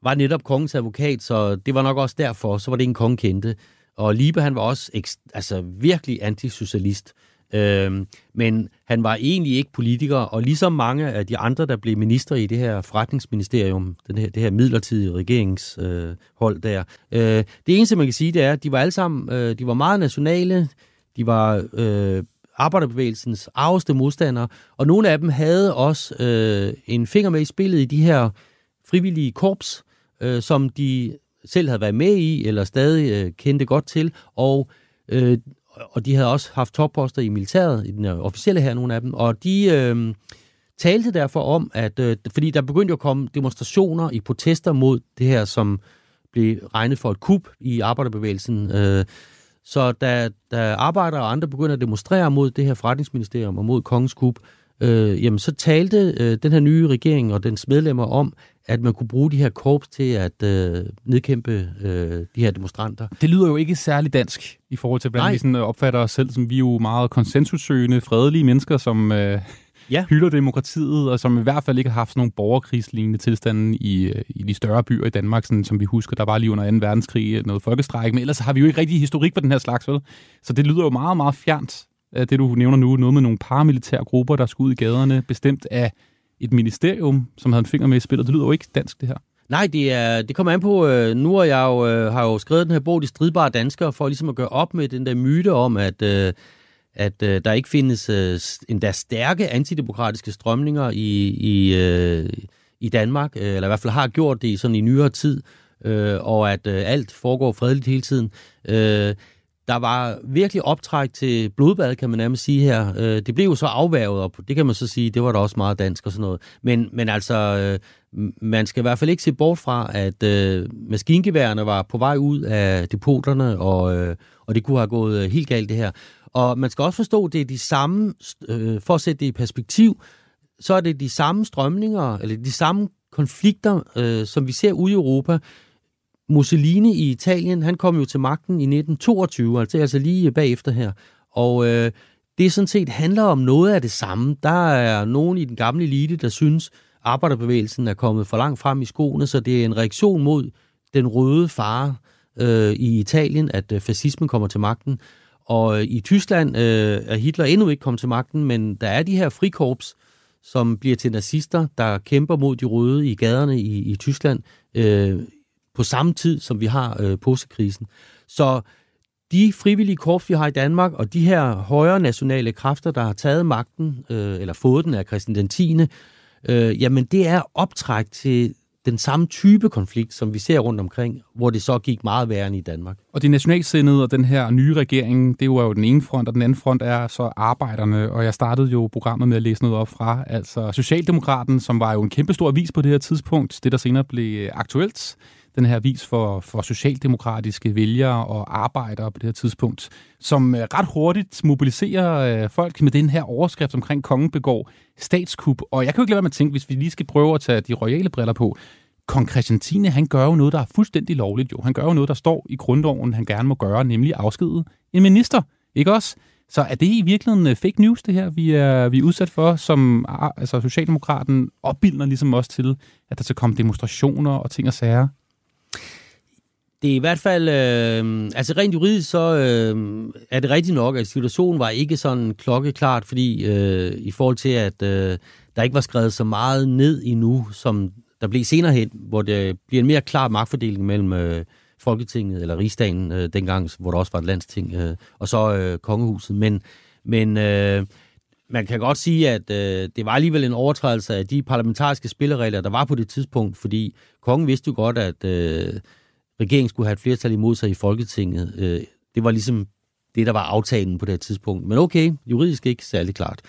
var netop kongens advokat, så det var nok også derfor, så var det en konge kendte. Og Liebe, han var også altså, virkelig antisocialist. Øh, men han var egentlig ikke politiker, og ligesom mange af de andre, der blev minister i det her forretningsministerium, den her, det her midlertidige regeringshold øh, der, øh, det eneste, man kan sige, det er, at de var alle sammen, øh, de var meget nationale, de var øh, arbejderbevægelsens arveste modstandere, og nogle af dem havde også øh, en finger med i spillet i de her frivillige korps, øh, som de selv havde været med i, eller stadig øh, kendte godt til, og øh, og de havde også haft topposter i militæret, i den øh, officielle her, nogle af dem, og de øh, talte derfor om, at øh, fordi der begyndte jo at komme demonstrationer i protester mod det her, som blev regnet for et kup i arbejderbevægelsen. Øh, så da, da arbejdere og andre begyndte at demonstrere mod det her forretningsministerium og mod kongens kup, øh, jamen så talte øh, den her nye regering og dens medlemmer om, at man kunne bruge de her korps til at øh, nedkæmpe øh, de her demonstranter. Det lyder jo ikke særlig dansk i forhold til, hvordan Nej. vi sådan, øh, opfatter os selv, som vi er jo meget konsensussøgende, fredelige mennesker, som øh, [laughs] ja. hylder demokratiet, og som i hvert fald ikke har haft sådan nogle borgerkrigslignende tilstande i, øh, i de større byer i Danmark, sådan, som vi husker, der var lige under 2. verdenskrig noget folkestræk, men ellers har vi jo ikke rigtig historik på den her slags, vel? Så det lyder jo meget, meget fjernt, det du nævner nu, noget med nogle paramilitære grupper, der skulle ud i gaderne, bestemt af et ministerium, som havde en finger med i spillet. Det lyder jo ikke dansk, det her. Nej, det, er, det kommer an på, øh, nu og jeg jo, øh, har jo skrevet den her bog, De stridbare danskere, for ligesom at gøre op med den der myte om, at, øh, at øh, der ikke findes øh, endda stærke antidemokratiske strømninger i, i, øh, i Danmark, øh, eller i hvert fald har gjort det i sådan i nyere tid, øh, og at øh, alt foregår fredeligt hele tiden. Øh, der var virkelig optræk til blodbad, kan man nærmest sige her. Øh, det blev jo så afværget, og det kan man så sige, det var da også meget dansk og sådan noget. Men, men altså, øh, man skal i hvert fald ikke se bort fra, at øh, maskingeværerne var på vej ud af depoterne, og, øh, og det kunne have gået øh, helt galt det her. Og man skal også forstå, at det er de samme, øh, for at sætte det i perspektiv, så er det de samme strømninger, eller de samme konflikter, som vi ser ude i Europa, Mussolini i Italien, han kom jo til magten i 1922, altså, altså lige øh, bagefter her. Og øh, det sådan set handler om noget af det samme. Der er nogen i den gamle elite, der synes, arbejderbevægelsen er kommet for langt frem i skoene, så det er en reaktion mod den røde fare øh, i Italien, at øh, fascismen kommer til magten. Og øh, i Tyskland øh, er Hitler endnu ikke kommet til magten, men der er de her frikorps, som bliver til nazister, der kæmper mod de røde i gaderne i, i Tyskland øh, på samme tid, som vi har øh, påskekrisen. Så de frivillige korps, vi har i Danmark, og de her højre nationale kræfter, der har taget magten, øh, eller fået den af Christian den 10., øh, jamen det er optræk til den samme type konflikt, som vi ser rundt omkring, hvor det så gik meget værre end i Danmark. Og de nationalsindede og den her nye regering, det var jo den ene front, og den anden front er så arbejderne. Og jeg startede jo programmet med at læse noget op fra, altså Socialdemokraten, som var jo en kæmpestor avis på det her tidspunkt, det der senere blev øh, aktuelt, den her vis for, for socialdemokratiske vælgere og arbejdere på det her tidspunkt, som øh, ret hurtigt mobiliserer øh, folk med den her overskrift omkring kongen begår statskup. Og jeg kan jo ikke lade være med at tænke, hvis vi lige skal prøve at tage de royale briller på, Kong Christian 10. han gør jo noget, der er fuldstændig lovligt jo. Han gør jo noget, der står i grundloven, han gerne må gøre, nemlig afskede en minister. Ikke også? Så er det i virkeligheden øh, fake news, det her, vi er, vi er udsat for, som altså, Socialdemokraten opbilder ligesom også til, at der skal komme demonstrationer og ting og sager? Det er i hvert fald, øh, altså rent juridisk, så øh, er det rigtigt nok, at situationen var ikke sådan klokkeklart, fordi øh, i forhold til, at øh, der ikke var skrevet så meget ned endnu, som der blev senere hen, hvor det bliver en mere klar magtfordeling mellem øh, Folketinget, eller Rigsdagen øh, dengang, hvor der også var et landsting, øh, og så øh, Kongehuset. Men, men øh, man kan godt sige, at øh, det var alligevel en overtrædelse af de parlamentariske spilleregler, der var på det tidspunkt, fordi kongen vidste jo godt, at øh, regeringen skulle have et flertal imod sig i Folketinget. Øh, det var ligesom det, der var aftalen på det tidspunkt. Men okay, juridisk ikke særlig klart.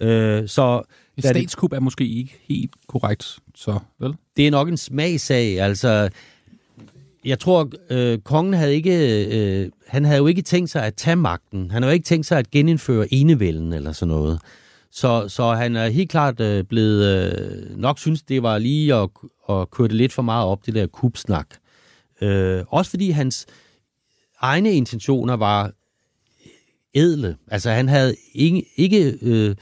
Øh, så et statskup er måske ikke helt korrekt, så vel? Det er nok en smagsag. Altså, jeg tror, øh, kongen havde ikke, øh, han havde jo ikke tænkt sig at tage magten. Han havde jo ikke tænkt sig at genindføre enevælden eller sådan noget. Så, så han er helt klart øh, blevet, øh, nok synes det var lige at, at køre det lidt for meget op, det der kubsnak. Øh, også fordi hans egne intentioner var edle. Altså han havde ikke, ikke øh,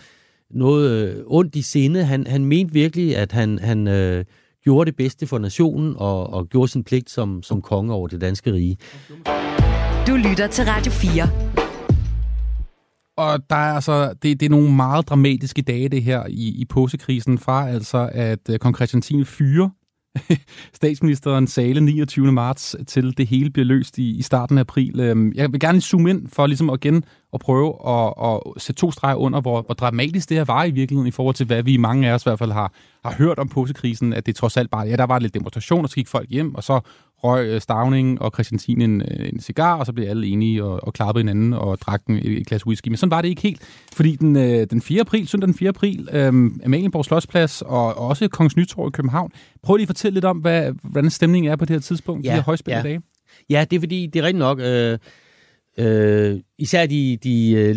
noget øh, ondt i sinde. Han, han mente virkelig, at han, han øh, gjorde det bedste for nationen og, og gjorde sin pligt som, som konge over det danske rige. Du lytter til Radio 4. Og der er altså, det, det er nogle meget dramatiske dage, det her i, i påsekrisen, fra altså, at uh, kong Christian 10. fyre [laughs] statsministeren sale 29. marts, til det hele bliver løst i, i starten af april. Øhm, jeg vil gerne zoome ind for ligesom igen at prøve at, at sætte to streger under, hvor, hvor dramatisk det her var i virkeligheden, i forhold til hvad vi mange af os i hvert fald har, har hørt om påskekrisen, at det trods alt bare, ja, der var lidt demonstration, og så gik folk hjem, og så røg øh, Stavning og Christian en, øh, en cigar, og så blev alle enige og, og klappede hinanden og drak en, et, et glas whisky. Men sådan var det ikke helt, fordi den, øh, den 4. april, søndag den 4. april, øh, Amalienborg Slottsplads og også Kongens Nytorv i København. Prøv lige at fortælle lidt om, hvad, hvordan stemningen er på det her tidspunkt, ja, de her højspændte ja. dage. Ja, det er fordi, det er rigtigt nok. Øh, øh, især de, de øh,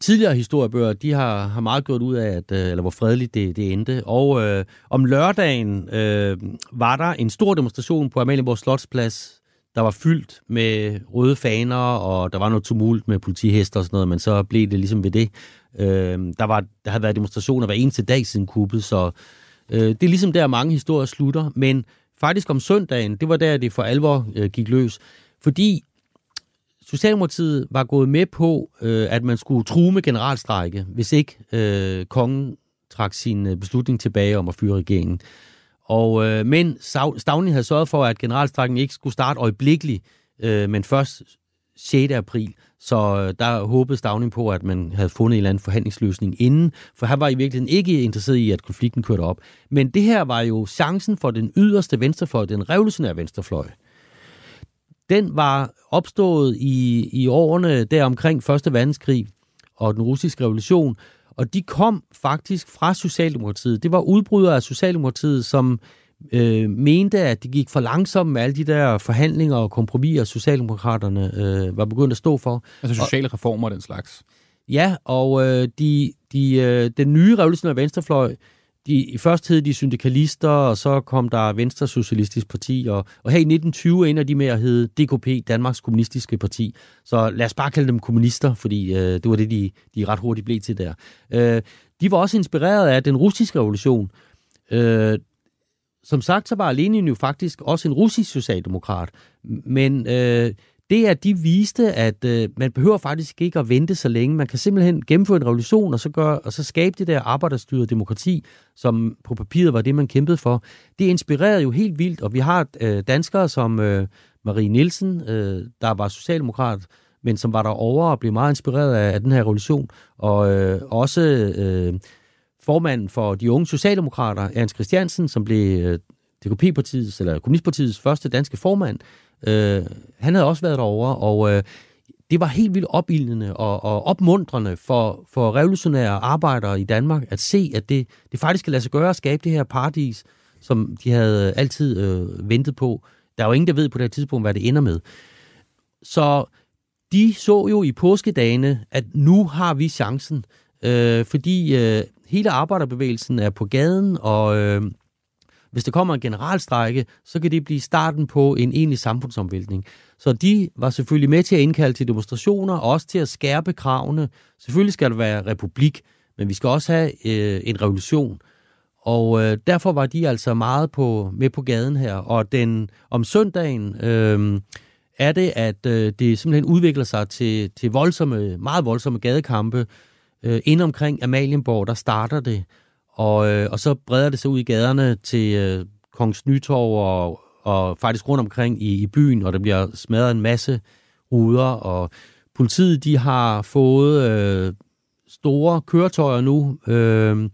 tidligere historiebøger, de har, har meget gjort ud af, at, øh, eller hvor fredeligt det, det endte. Og øh, om lørdagen øh, var der en stor demonstration på Amalienborg Slotsplads, der var fyldt med røde faner, og der var noget tumult med politihester og sådan noget, men så blev det ligesom ved det. Øh, der, var, der havde været demonstrationer hver eneste dag siden kuppet, så øh, det er ligesom der, mange historier slutter. Men faktisk om søndagen, det var der, det for alvor øh, gik løs. Fordi Socialdemokratiet var gået med på, øh, at man skulle true med generalstrække, hvis ikke øh, kongen trak sin øh, beslutning tilbage om at fyre regeringen. Og, øh, men Stavning havde sørget for, at generalstrækken ikke skulle starte øjeblikkeligt, øh, men først 6. april. Så øh, der håbede Stavning på, at man havde fundet en eller anden forhandlingsløsning inden, for han var i virkeligheden ikke interesseret i, at konflikten kørte op. Men det her var jo chancen for den yderste venstrefløj, den revolutionære venstrefløj, den var opstået i, i årene der omkring 1. verdenskrig og den russiske revolution, og de kom faktisk fra Socialdemokratiet. Det var udbrydere af Socialdemokratiet, som øh, mente, at det gik for langsomt med alle de der forhandlinger og kompromiser, Socialdemokraterne øh, var begyndt at stå for. Altså sociale og, reformer og den slags? Ja, og øh, de, de, øh, den nye revolutionære venstrefløj, de, først hed de syndikalister, og så kom der Venstre Socialistisk Parti, og, og her i 1920 ender de med at hedde DKP, Danmarks Kommunistiske Parti. Så lad os bare kalde dem kommunister, fordi øh, det var det, de, de ret hurtigt blev til der. Øh, de var også inspireret af den russiske revolution. Øh, som sagt, så var Lenin jo faktisk også en russisk socialdemokrat, men øh, det at de viste, at øh, man behøver faktisk ikke at vente så længe. Man kan simpelthen gennemføre en revolution, og så, gør, og så skabe det der arbejderstyret demokrati, som på papiret var det, man kæmpede for. Det inspirerede jo helt vildt, og vi har øh, danskere som øh, Marie Nielsen, øh, der var socialdemokrat, men som var der over og blev meget inspireret af, af den her revolution, og øh, også øh, formanden for de unge socialdemokrater, Ernst Christiansen, som blev øh, DKP-partiets, eller Kommunistpartiets første danske formand, øh, han havde også været derovre, og øh, det var helt vildt opildende og, og opmuntrende for, for revolutionære arbejdere i Danmark at se, at det, det faktisk kan lade sig gøre at skabe det her paradis, som de havde altid øh, ventet på. Der er jo ingen, der ved på det her tidspunkt, hvad det ender med. Så de så jo i påskedagene, at nu har vi chancen, øh, fordi øh, hele arbejderbevægelsen er på gaden, og øh, hvis der kommer en generalstrække, så kan det blive starten på en egentlig samfundsomvæltning. Så de var selvfølgelig med til at indkalde til demonstrationer, og også til at skærpe kravene. Selvfølgelig skal der være republik, men vi skal også have øh, en revolution. Og øh, derfor var de altså meget på, med på gaden her. Og den om søndagen øh, er det, at øh, det simpelthen udvikler sig til, til voldsomme, meget voldsomme gadekampe. Øh, ind omkring Amalienborg, der starter det. Og, øh, og så breder det sig ud i gaderne til øh, Kongens Nytorv og, og faktisk rundt omkring i, i byen, og der bliver smadret en masse ruder, og politiet de har fået øh, store køretøjer nu, øh,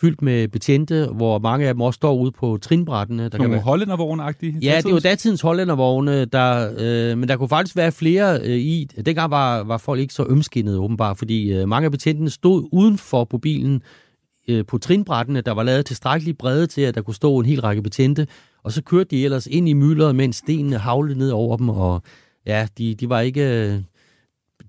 fyldt med betjente, hvor mange af dem også står ude på trinbrættene. Der Nogle hollændervogne-agtige? Ja, det var datidens hollændervogne, der, øh, men der kunne faktisk være flere øh, i. Dengang var, var folk ikke så ømskinnede åbenbart, fordi øh, mange af betjentene stod uden for på bilen, øh, på trinbrættene, der var lavet tilstrækkeligt brede til, at der kunne stå en hel række betjente, og så kørte de ellers ind i myldret, mens stenene havlede ned over dem, og ja, de, de var ikke... Øh,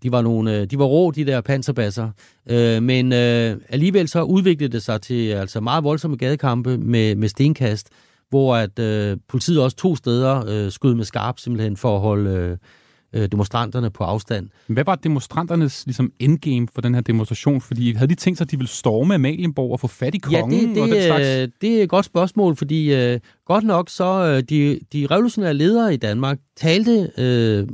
de var, nogle, øh, de var rå, de der panserbasser. Øh, men øh, alligevel så udviklede det sig til altså meget voldsomme gadekampe med, med stenkast, hvor at øh, politiet også to steder øh, skød med skarp simpelthen for at holde, øh, øh, demonstranterne på afstand. Hvad var demonstranternes ligesom, endgame for den her demonstration? Fordi havde de tænkt sig, at de ville storme Amalienborg og få fat i kongen? Ja, det, det, og den slags? øh, det er et godt spørgsmål, fordi øh, godt nok så øh, de, de revolutionære ledere i Danmark talte øh,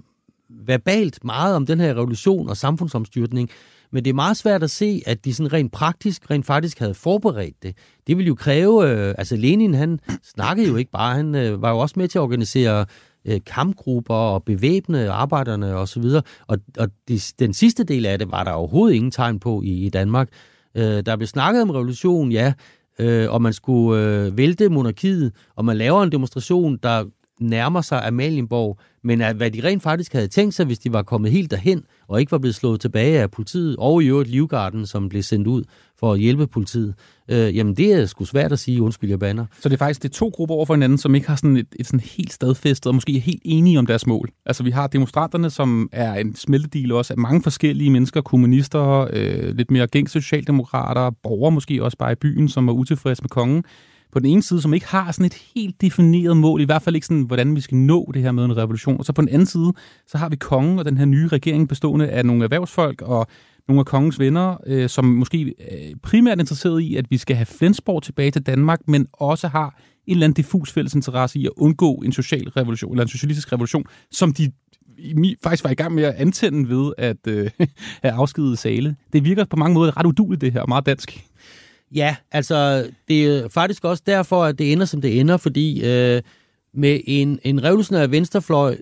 verbalt meget om den her revolution og samfundsomstyrtning, men det er meget svært at se, at de sådan rent praktisk, rent faktisk havde forberedt det. Det ville jo kræve, øh, altså Lenin han snakkede jo ikke bare, han øh, var jo også med til at organisere øh, kampgrupper og bevæbne arbejderne osv. Og, og, og de, den sidste del af det var der overhovedet ingen tegn på i, i Danmark. Øh, der blev snakket om revolution, ja, øh, og man skulle øh, vælte monarkiet, og man laver en demonstration, der nærmer sig Amalienborg, men at, hvad de rent faktisk havde tænkt sig, hvis de var kommet helt derhen, og ikke var blevet slået tilbage af politiet, og i øvrigt Livgarden, som blev sendt ud for at hjælpe politiet, øh, jamen det er sgu svært at sige, undskyld jeg banner. Så det er faktisk det er to grupper over for hinanden, som ikke har sådan et, et sådan helt stadfæstet, og måske er helt enige om deres mål. Altså vi har demonstranterne, som er en smeltedil også af mange forskellige mennesker, kommunister, øh, lidt mere gængse socialdemokrater, borgere måske også bare i byen, som er utilfredse med kongen på den ene side, som ikke har sådan et helt defineret mål, i hvert fald ikke sådan, hvordan vi skal nå det her med en revolution. Og så på den anden side, så har vi kongen og den her nye regering bestående af nogle erhvervsfolk og nogle af kongens venner, øh, som måske er øh, primært interesseret i, at vi skal have Flensborg tilbage til Danmark, men også har en eller anden diffus fælles interesse i at undgå en social revolution, eller en socialistisk revolution, som de faktisk var i gang med at antænde ved at øh, [laughs] have afskedet sale. Det virker på mange måder ret uduligt, det her, og meget dansk. Ja, altså det er faktisk også derfor, at det ender, som det ender, fordi øh, med en, en revolutionær venstrefløj,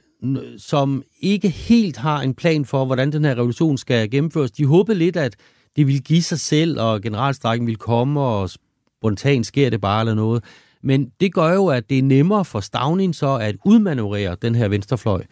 som ikke helt har en plan for, hvordan den her revolution skal gennemføres, de håbede lidt, at det ville give sig selv, og generalstrækken ville komme, og spontant sker det bare eller noget. Men det gør jo, at det er nemmere for Stavning så at udmanøvrere den her venstrefløj.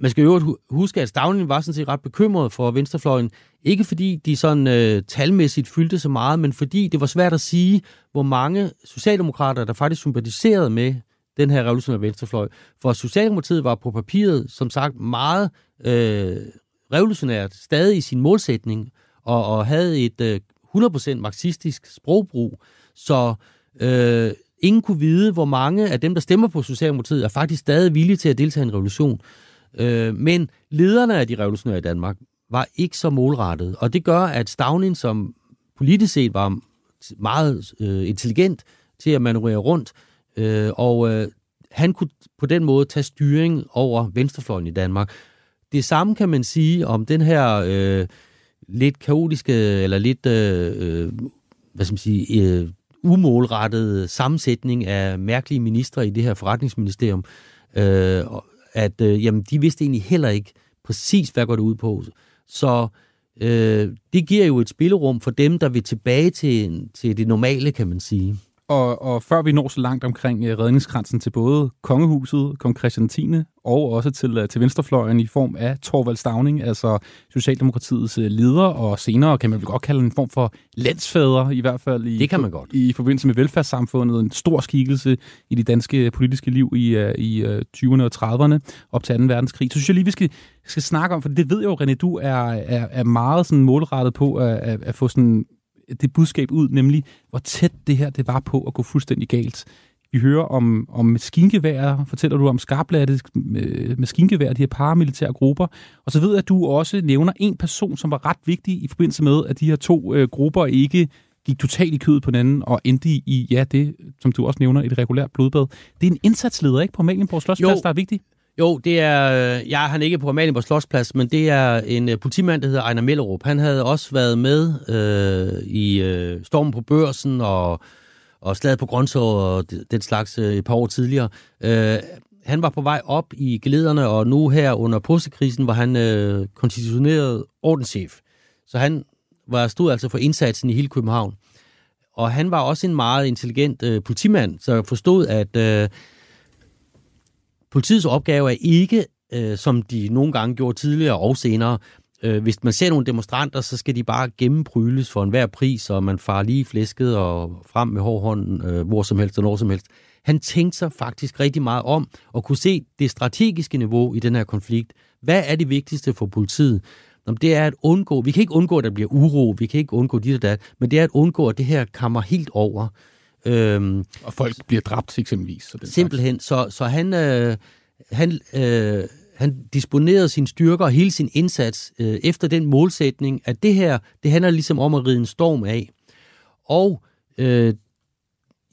Man skal jo huske, at Stavning var sådan set ret bekymret for venstrefløjen. Ikke fordi de sådan øh, talmæssigt fyldte så meget, men fordi det var svært at sige, hvor mange socialdemokrater, der faktisk sympatiserede med den her revolutionære venstrefløj. For Socialdemokratiet var på papiret, som sagt, meget øh, revolutionært, stadig i sin målsætning, og, og havde et øh, 100% marxistisk sprogbrug. Så øh, ingen kunne vide, hvor mange af dem, der stemmer på Socialdemokratiet, er faktisk stadig villige til at deltage i en revolution. Øh, men lederne af de revolutionære i Danmark var ikke så målrettet, og det gør, at Stavning, som politisk set var meget øh, intelligent til at manøvrere rundt, øh, og øh, han kunne på den måde tage styring over venstrefløjen i Danmark. Det samme kan man sige om den her øh, lidt kaotiske, eller lidt, øh, øh hvad skal man sige, øh, umålrettede sammensætning af mærkelige ministre i det her forretningsministerium, øh, at øh, jamen, de vidste egentlig heller ikke præcis, hvad går det ud på. Så øh, det giver jo et spillerum for dem, der vil tilbage til, til det normale, kan man sige. Og, og før vi når så langt omkring uh, redningskransen til både kongehuset, kong Christian 10. og også til, uh, til venstrefløjen i form af Torvald Stavning, altså Socialdemokratiets uh, leder, og senere kan man vel godt kalde en form for landsfader, i hvert fald i, det kan man godt. i forbindelse med velfærdssamfundet, en stor skikkelse i det danske politiske liv i, i uh, 20'erne og 30'erne op til 2. verdenskrig. Så synes jeg lige, vi skal, skal snakke om, for det ved jeg jo, René, du er, er, er meget sådan målrettet på at, at, at få sådan det budskab ud, nemlig hvor tæt det her det var på at gå fuldstændig galt. Vi hører om, om maskingevær, fortæller du om skarplatte øh, maskingevær, de her paramilitære grupper. Og så ved jeg, at du også nævner en person, som var ret vigtig i forbindelse med, at de her to øh, grupper ikke gik totalt i kødet på hinanden og endte i, ja, det, som du også nævner, et regulært blodbad. Det er en indsatsleder, ikke, på Malienborg Slottsplads, der er vigtig? Jo, det er, øh, jeg har han ikke på Amalienborg Slottsplads, men det er en uh, politimand, der hedder Ejner Mellerup. Han havde også været med uh, i uh, Stormen på Børsen og, og Slaget på Grøntså og den slags uh, et par år tidligere. Uh, han var på vej op i gelederne, og nu her under påskekrisen var han uh, konstitutioneret ordenschef. Så han var stod altså for indsatsen i hele København. Og han var også en meget intelligent uh, politimand, så forstod, at... Uh, Politiets opgave er ikke, øh, som de nogle gange gjorde tidligere og senere, øh, hvis man ser nogle demonstranter, så skal de bare gennempryles for enhver pris, og man farer lige flæsket og frem med hård hånd, øh, hvor som helst og når som helst. Han tænkte sig faktisk rigtig meget om at kunne se det strategiske niveau i den her konflikt. Hvad er det vigtigste for politiet? det er at undgå, vi kan ikke undgå, at der bliver uro, vi kan ikke undgå dit og dat, men det er at undgå, at det her kommer helt over. Øhm, og folk bliver dræbt eksempelvis. Så den simpelthen. Så, så han, øh, han, øh, han disponerede sine styrker og hele sin indsats øh, efter den målsætning, at det her, det handler ligesom om at ride en storm af. Og øh,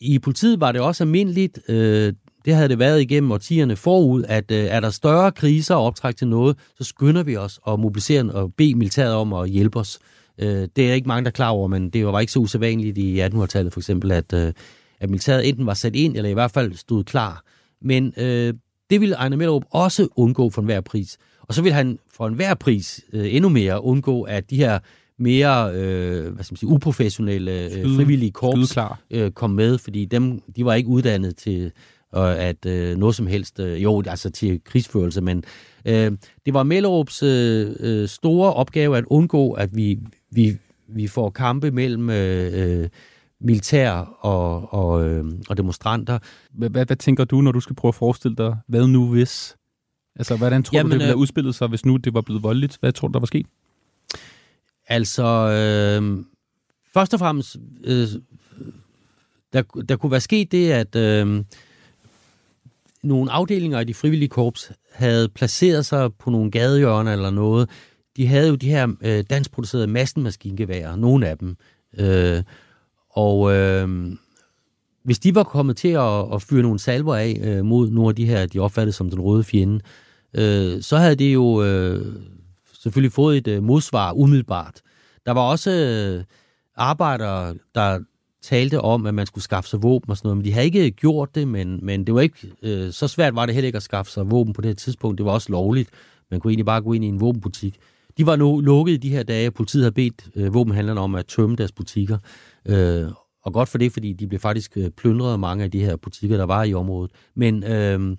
i politiet var det også almindeligt, øh, det havde det været igennem årtierne forud, at øh, er der større kriser og optræk til noget, så skynder vi os at mobilisere og bede militæret om at hjælpe os. Øh, det er ikke mange, der er klar over, men det var ikke så usædvanligt i 1800-tallet for eksempel, at, øh, at militæret enten var sat ind, eller i hvert fald stod klar. Men øh, det ville Ejner Mellerup også undgå for enhver pris. Og så ville han for enhver pris øh, endnu mere undgå, at de her mere øh, hvad skal man sige, uprofessionelle øh, frivillige korps øh, kom med, fordi dem, de var ikke uddannet til og at øh, noget som helst, øh, jo, altså til krigsførelse, men øh, det var Mellerups øh, øh, store opgave at undgå, at vi, vi, vi får kampe mellem øh, øh, militær og, og, øh, og demonstranter. Hvad, hvad, hvad tænker du, når du skal prøve at forestille dig, hvad nu hvis? Altså, hvordan tror Jamen, du, det ville have øh, udspillet sig, hvis nu det var blevet voldeligt? Hvad tror du, der var sket? Altså, øh, først og fremmest, øh, der, der kunne være sket det, at øh, nogle afdelinger af de frivillige korps havde placeret sig på nogle gadehjørner eller noget. De havde jo de her øh, danskproducerede massenmaskingeværer, nogle af dem. Øh, og øh, hvis de var kommet til at, at fyre nogle salver af øh, mod nogle af de her, de opfattede som den røde fjende, øh, så havde det jo øh, selvfølgelig fået et øh, modsvar umiddelbart. Der var også øh, arbejdere, der talte om, at man skulle skaffe sig våben og sådan noget, men de havde ikke gjort det, men, men det var ikke, øh, så svært var det heller ikke at skaffe sig våben på det her tidspunkt. Det var også lovligt. Man kunne egentlig bare gå ind i en våbenbutik. De var nu lukket de her dage. Politiet havde bedt øh, våbenhandlerne om at tømme deres butikker. Øh, og godt for det, fordi de blev faktisk øh, plyndret mange af de her butikker, der var i området. Men, øh,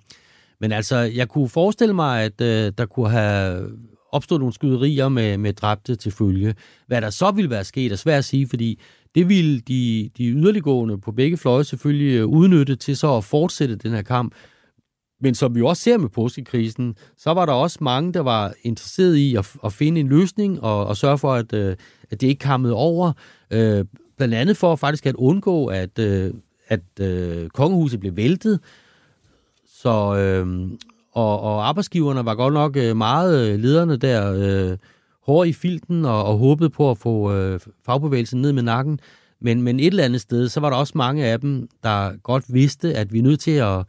men altså, jeg kunne forestille mig, at øh, der kunne have opstået nogle skyderier med, med dræbte til følge. Hvad der så ville være sket, er svært at sige, fordi det ville de, de yderliggående på begge fløje selvfølgelig øh, udnytte til så at fortsætte den her kamp. Men som vi også ser med påskekrisen, så var der også mange, der var interesseret i at, at finde en løsning og, og sørge for, at, øh, at det ikke kammede over. Øh, blandt andet for faktisk at undgå, at, øh, at øh, kongehuset blev væltet. Så, øh, og, og arbejdsgiverne var godt nok meget lederne der, øh, hårde i filten og, og håbede på at få øh, fagbevægelsen ned med nakken. Men, men et eller andet sted, så var der også mange af dem, der godt vidste, at vi er nødt til at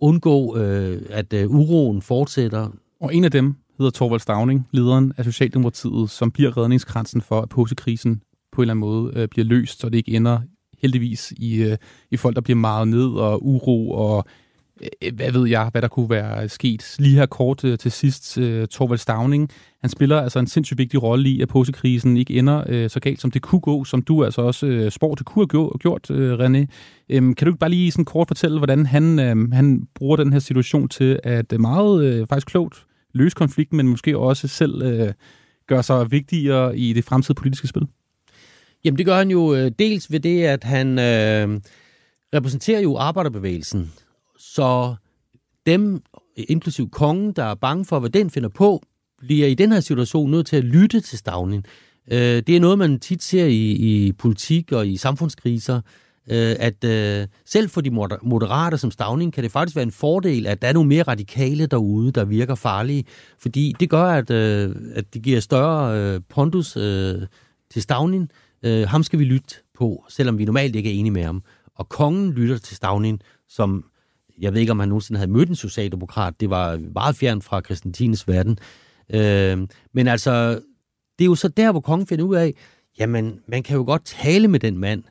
undgå, øh, at øh, uroen fortsætter. Og en af dem hedder Torvald Stavning, lederen af Socialdemokratiet, som bliver redningskransen for, at posekrisen på en eller anden måde øh, bliver løst, så det ikke ender heldigvis i, øh, i folk, der bliver meget ned og uro og Øh, hvad ved jeg, hvad der kunne være sket. Lige her kort øh, til sidst, øh, Torvald Stavning, han spiller altså en sindssygt vigtig rolle i, at posekrisen ikke ender så galt, som det kunne gå, som du altså også øh, spår, det kunne have gjort, René. Øhm, kan du ikke bare lige sådan kort fortælle, hvordan han, øhm, han bruger den her situation til at meget faktisk klogt løse konflikten, men måske også selv øh, gøre sig vigtigere i det fremtidige politiske spil? Jamen det gør han jo dels ved det, at han øh, repræsenterer jo arbejderbevægelsen. Så dem, inklusiv kongen, der er bange for, hvad den finder på, bliver i den her situation nødt til at lytte til Stavning. Øh, det er noget, man tit ser i, i politik og i samfundskriser, øh, at øh, selv for de moderate som Stavning, kan det faktisk være en fordel, at der er nogle mere radikale derude, der virker farlige, fordi det gør, at, øh, at det giver større øh, pondus øh, til Stavning. Øh, ham skal vi lytte på, selvom vi normalt ikke er enige med ham. Og kongen lytter til Stavning, som jeg ved ikke, om han nogensinde havde mødt en socialdemokrat. Det var meget fjern fra Christentines verden. Øh, men altså, det er jo så der, hvor kongen finder ud af, jamen, man kan jo godt tale med den mand.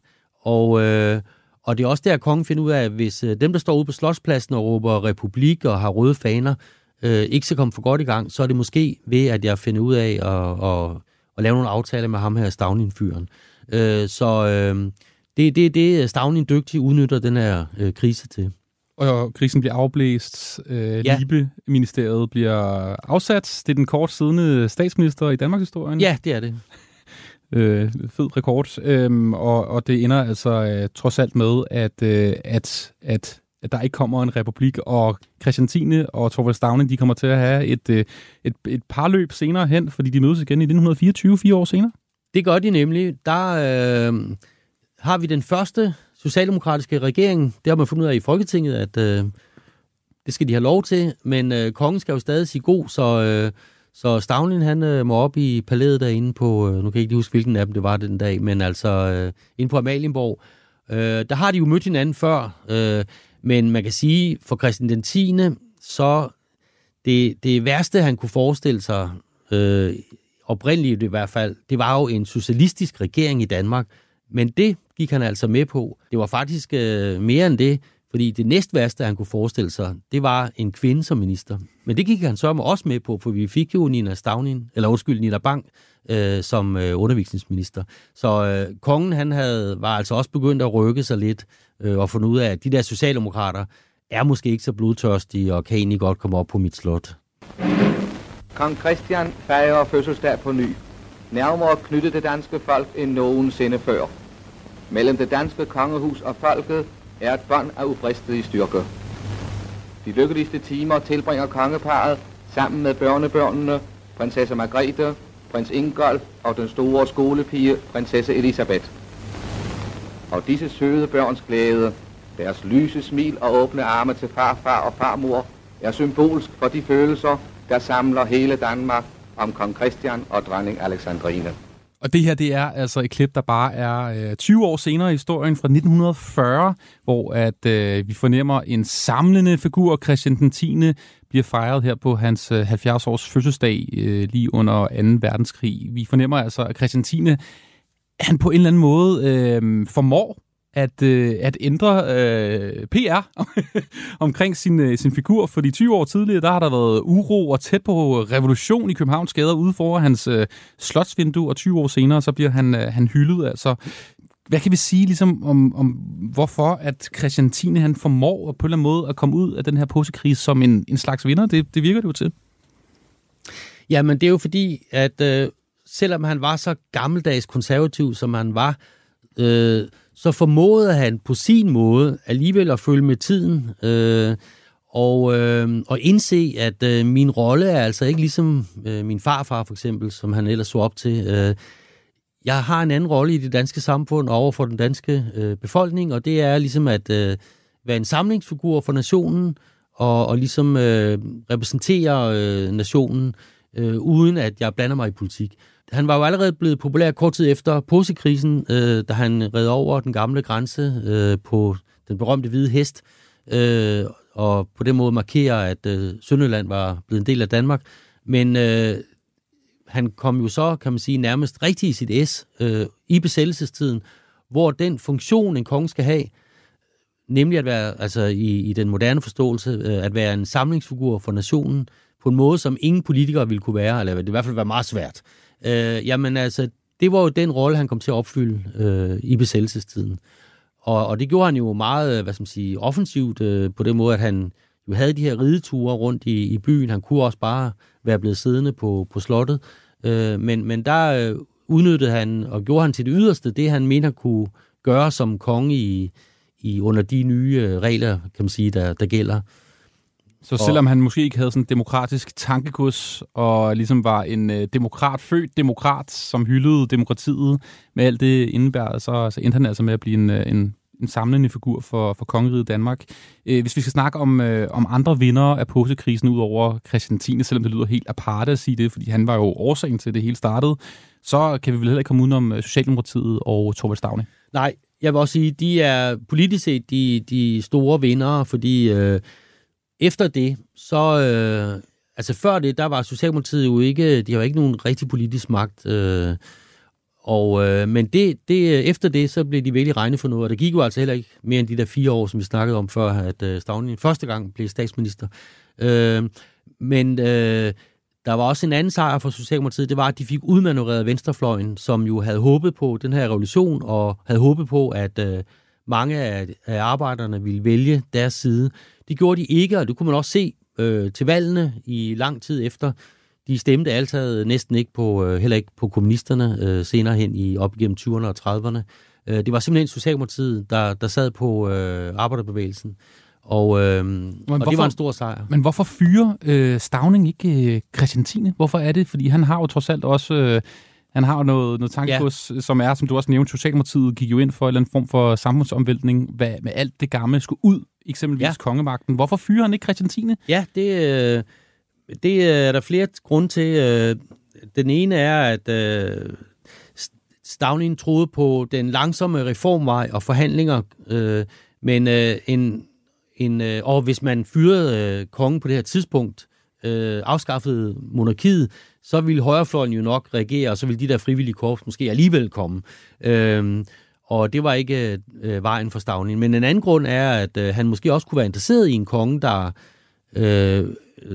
Og, øh, og det er også der, kongen finder ud af, at hvis øh, dem, der står ude på slotspladsen og råber republik og har røde faner, øh, ikke skal komme for godt i gang, så er det måske ved, at jeg finder ud af at, at, at lave nogle aftaler med ham her, Stavnin-fyren. Øh, så øh, det er det, det, Stavnin dygtig udnytter den her øh, krise til. Og krisen bliver afblæst. Øh, ja. Libe-ministeriet bliver afsat. Det er den kort siddende statsminister i Danmarks historien. Ja, det er det. [laughs] øh, fed rekord. Øhm, og, og det ender altså øh, trods alt med, at, øh, at, at, at der ikke kommer en republik, og Christian Tine og Torvald Stavning, de kommer til at have et, øh, et, et par løb senere hen, fordi de mødes igen i 1924, fire år senere. Det gør de nemlig. Der øh, har vi den første socialdemokratiske regering. Det har man fundet ud af i Folketinget, at øh, det skal de have lov til, men øh, kongen skal jo stadig sige god, så... Øh, så Stavlin, han øh, må op i palæet derinde på, øh, nu kan jeg ikke huske, hvilken af dem det var den dag, men altså øh, inde på Amalienborg. Øh, der har de jo mødt hinanden før, øh, men man kan sige, for Christian den 10., så det, det værste, han kunne forestille sig, øh, oprindeligt i hvert fald, det var jo en socialistisk regering i Danmark, men det gik han altså med på. Det var faktisk øh, mere end det. Fordi det næst værste, han kunne forestille sig, det var en kvinde som minister. Men det gik han så også med på, for vi fik jo Nina Stavnin, eller undskyld, Nina Bang, øh, som øh, undervisningsminister. Så øh, kongen han havde, var altså også begyndt at rykke sig lidt øh, og fundet ud af, at de der socialdemokrater er måske ikke så blodtørstige og kan egentlig godt komme op på mit slot. Kong Christian fejrer fødselsdag på ny. Nærmere knyttet det danske folk end nogensinde før. Mellem det danske kongehus og folket er et bånd af ubristelig styrke. De lykkeligste timer tilbringer kongeparet sammen med børnebørnene, prinsesse Margrethe, prins Ingolf og den store skolepige, prinsesse Elisabeth. Og disse søde børns glæde, deres lyse smil og åbne arme til farfar og farmor, er symbolsk for de følelser, der samler hele Danmark om kong Christian og dronning Alexandrine. Og det her, det er altså et klip, der bare er øh, 20 år senere i historien fra 1940, hvor at øh, vi fornemmer en samlende figur. Christian den 10. bliver fejret her på hans øh, 70-års fødselsdag øh, lige under 2. verdenskrig. Vi fornemmer altså, at Christian 10. han på en eller anden måde øh, formår at, øh, at ændre øh, PR [laughs] omkring sin, øh, sin figur. Fordi 20 år tidligere, der har der været uro og tæt på revolution i Københavns gader ude for hans øh, slotsvindue, og 20 år senere, så bliver han, øh, han hyldet. Altså, hvad kan vi sige ligesom om, om hvorfor at Christian 10. han formår på en eller anden måde at komme ud af den her påsekrise som en, en slags vinder? Det, det virker det jo til. Jamen, det er jo fordi, at øh, selvom han var så gammeldags konservativ, som han var, øh, så formåede han på sin måde alligevel at følge med tiden øh, og, øh, og indse, at øh, min rolle er altså ikke ligesom øh, min farfar for eksempel, som han ellers så op til. Øh, jeg har en anden rolle i det danske samfund over for den danske øh, befolkning, og det er ligesom at øh, være en samlingsfigur for nationen, og, og ligesom øh, repræsentere øh, nationen, øh, uden at jeg blander mig i politik. Han var jo allerede blevet populær kort tid efter posekrisen, øh, da han red over den gamle grænse øh, på den berømte hvide hest, øh, og på den måde markerer, at øh, Sønderland var blevet en del af Danmark. Men øh, han kom jo så, kan man sige, nærmest rigtig i sit S øh, i besættelsestiden, hvor den funktion, en konge skal have, nemlig at være, altså i, i den moderne forståelse, øh, at være en samlingsfigur for nationen, på en måde, som ingen politikere ville kunne være, eller det i hvert fald være meget svært. Øh, Øh, jamen altså, det var jo den rolle, han kom til at opfylde øh, i besættelsestiden. Og, og det gjorde han jo meget, hvad skal man sige, offensivt øh, på den måde, at han jo havde de her rideture rundt i, i byen. Han kunne også bare være blevet siddende på, på slottet. Øh, men, men der øh, udnyttede han og gjorde han til det yderste det, han mener kunne gøre som konge i, i under de nye øh, regler, kan man sige, der, der gælder. Så selvom han måske ikke havde sådan en demokratisk tankegods, og ligesom var en øh, demokrat, født demokrat, som hyldede demokratiet med alt det indebærer, så, så endte han altså med at blive en, øh, en, en samlende figur for, for kongeriget Danmark. Øh, hvis vi skal snakke om, øh, om andre vinder af posekrisen ud over Christian 10., selvom det lyder helt aparte at sige det, fordi han var jo årsagen til, at det hele startede, så kan vi vel heller ikke komme udenom øh, Socialdemokratiet og Torvald Stavne. Nej, jeg vil også sige, de er politisk set de, de store vindere, fordi øh, efter det, så... Øh, altså før det, der var Socialdemokratiet jo ikke... De har jo ikke nogen rigtig politisk magt. Øh, og, øh, men det, det, øh, efter det, så blev de virkelig regnet for noget, og det gik jo altså heller ikke mere end de der fire år, som vi snakkede om før, at øh, Stavning første gang blev statsminister. Øh, men øh, der var også en anden sejr for Socialdemokratiet, det var, at de fik udmanøvreret Venstrefløjen, som jo havde håbet på den her revolution, og havde håbet på, at øh, mange af, af arbejderne ville vælge deres side. Det gjorde de ikke, og det kunne man også se øh, til valgene i lang tid efter. De stemte altid næsten ikke på, øh, heller ikke på kommunisterne øh, senere hen i op igennem 20'erne og 30'erne. Øh, det var simpelthen Socialdemokratiet, der, der sad på øh, arbejderbevægelsen. Og, øh, men og hvorfor, det var en stor sejr. Men hvorfor fyre øh, Stavning ikke øh, Christiantine? Hvorfor er det? Fordi han har jo trods alt også... Øh, han har noget, noget tankegods, ja. som er, som du også nævnte, Socialdemokratiet gik jo ind for en eller anden form for samfundsomvæltning, hvad med alt det gamle skulle ud, eksempelvis ja. kongemagten. Hvorfor fyrer han ikke Christiantine? Ja, det, øh, det er der flere grunde til. Øh, den ene er, at øh, Stavning troede på den langsomme reformvej og forhandlinger, men en, en, og hvis man fyrede kongen på det her tidspunkt, øh, afskaffede monarkiet, så ville højrefløjen jo nok reagere, og så ville de der frivillige korps måske alligevel komme. Øh, og det var ikke øh, vejen for Stavning. Men en anden grund er, at øh, han måske også kunne være interesseret i en konge, der øh,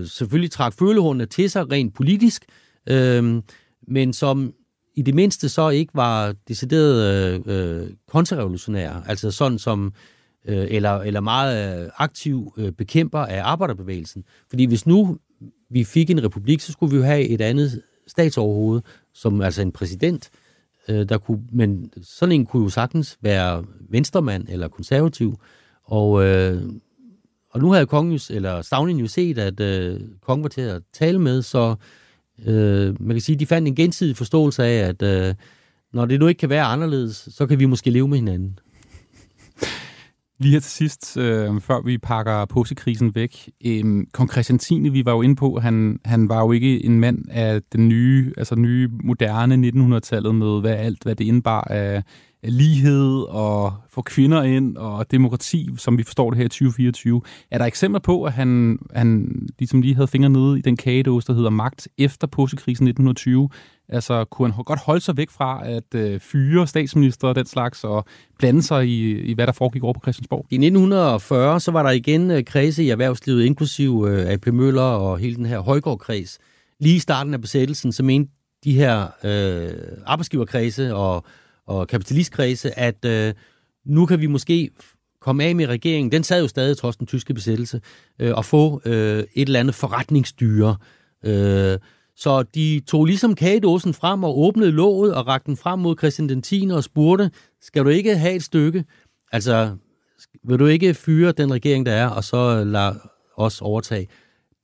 selvfølgelig trak følehornene til sig rent politisk, øh, men som i det mindste så ikke var decideret øh, øh kontrarevolutionær, altså sådan som øh, eller, eller meget øh, aktiv øh, bekæmper af arbejderbevægelsen. Fordi hvis nu vi fik en republik, så skulle vi jo have et andet statsoverhoved, som altså en præsident, øh, der kunne, men sådan en kunne jo sagtens være venstremand eller konservativ, og, øh, og nu havde kongen, eller Stavning jo set, at øh, kongen var til at tale med, så øh, man kan sige, de fandt en gensidig forståelse af, at øh, når det nu ikke kan være anderledes, så kan vi måske leve med hinanden. Lige her til sidst, øh, før vi pakker posekrisen væk. Øh, Kong Christiantine, vi var jo inde på, han, han var jo ikke en mand af den nye, altså nye, moderne 1900-tallet med hvad alt, hvad det indebar af, af lighed og få kvinder ind og demokrati, som vi forstår det her i 2024. Er der eksempler på, at han, han ligesom lige havde fingre nede i den kagedåse, der hedder magt efter påskekrisen 1920? Altså, kunne han godt holde sig væk fra at øh, fyre statsminister og den slags, og blande sig i, i, hvad der foregik over på Christiansborg? I 1940, så var der igen øh, kredse i erhvervslivet, inklusiv øh, AP Møller og hele den her Højgaard-kreds. Lige i starten af besættelsen, så mente de her øh, arbejdsgiverkredse og, og kapitalistkredse, at øh, nu kan vi måske komme af med regeringen. Den sad jo stadig trods den tyske besættelse, øh, og få øh, et eller andet forretningsstyre. Øh, så de tog ligesom kagedåsen frem og åbnede låget og rakte den frem mod Christian den 10. og spurgte, skal du ikke have et stykke? Altså, vil du ikke fyre den regering, der er, og så lade os overtage?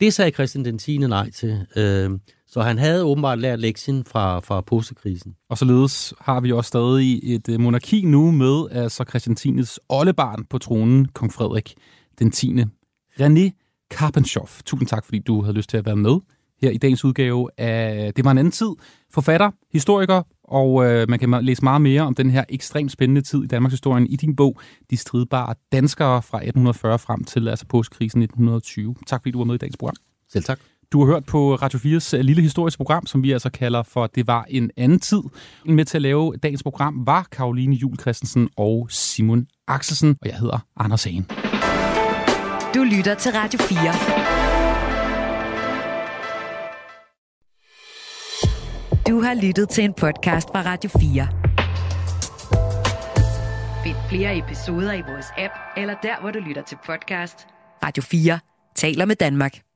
Det sagde Christian den 10. nej til. Øh, så han havde åbenbart lært lektien fra, fra posekrisen. Og således har vi også stadig et øh, monarki nu med altså Christian 10. oldebarn på tronen, kong Frederik den 10. René Karpenshoff. Tusind tak, fordi du havde lyst til at være med her i dagens udgave af Det var en anden tid. Forfatter, historiker, og øh, man kan læse meget mere om den her ekstremt spændende tid i Danmarks historie i din bog, De stridbare danskere fra 1840 frem til altså påskekrisen 1920. Tak fordi du var med i dagens program. Selv tak. Du har hørt på Radio 4's øh, lille historiske program, som vi altså kalder for Det var en anden tid. Med til at lave dagens program var Karoline Jul Christensen og Simon Axelsen, og jeg hedder Anders Hagen. Du lytter til Radio 4. Du har lyttet til en podcast fra Radio 4. Find flere episoder i vores app, eller der, hvor du lytter til podcast. Radio 4 taler med Danmark.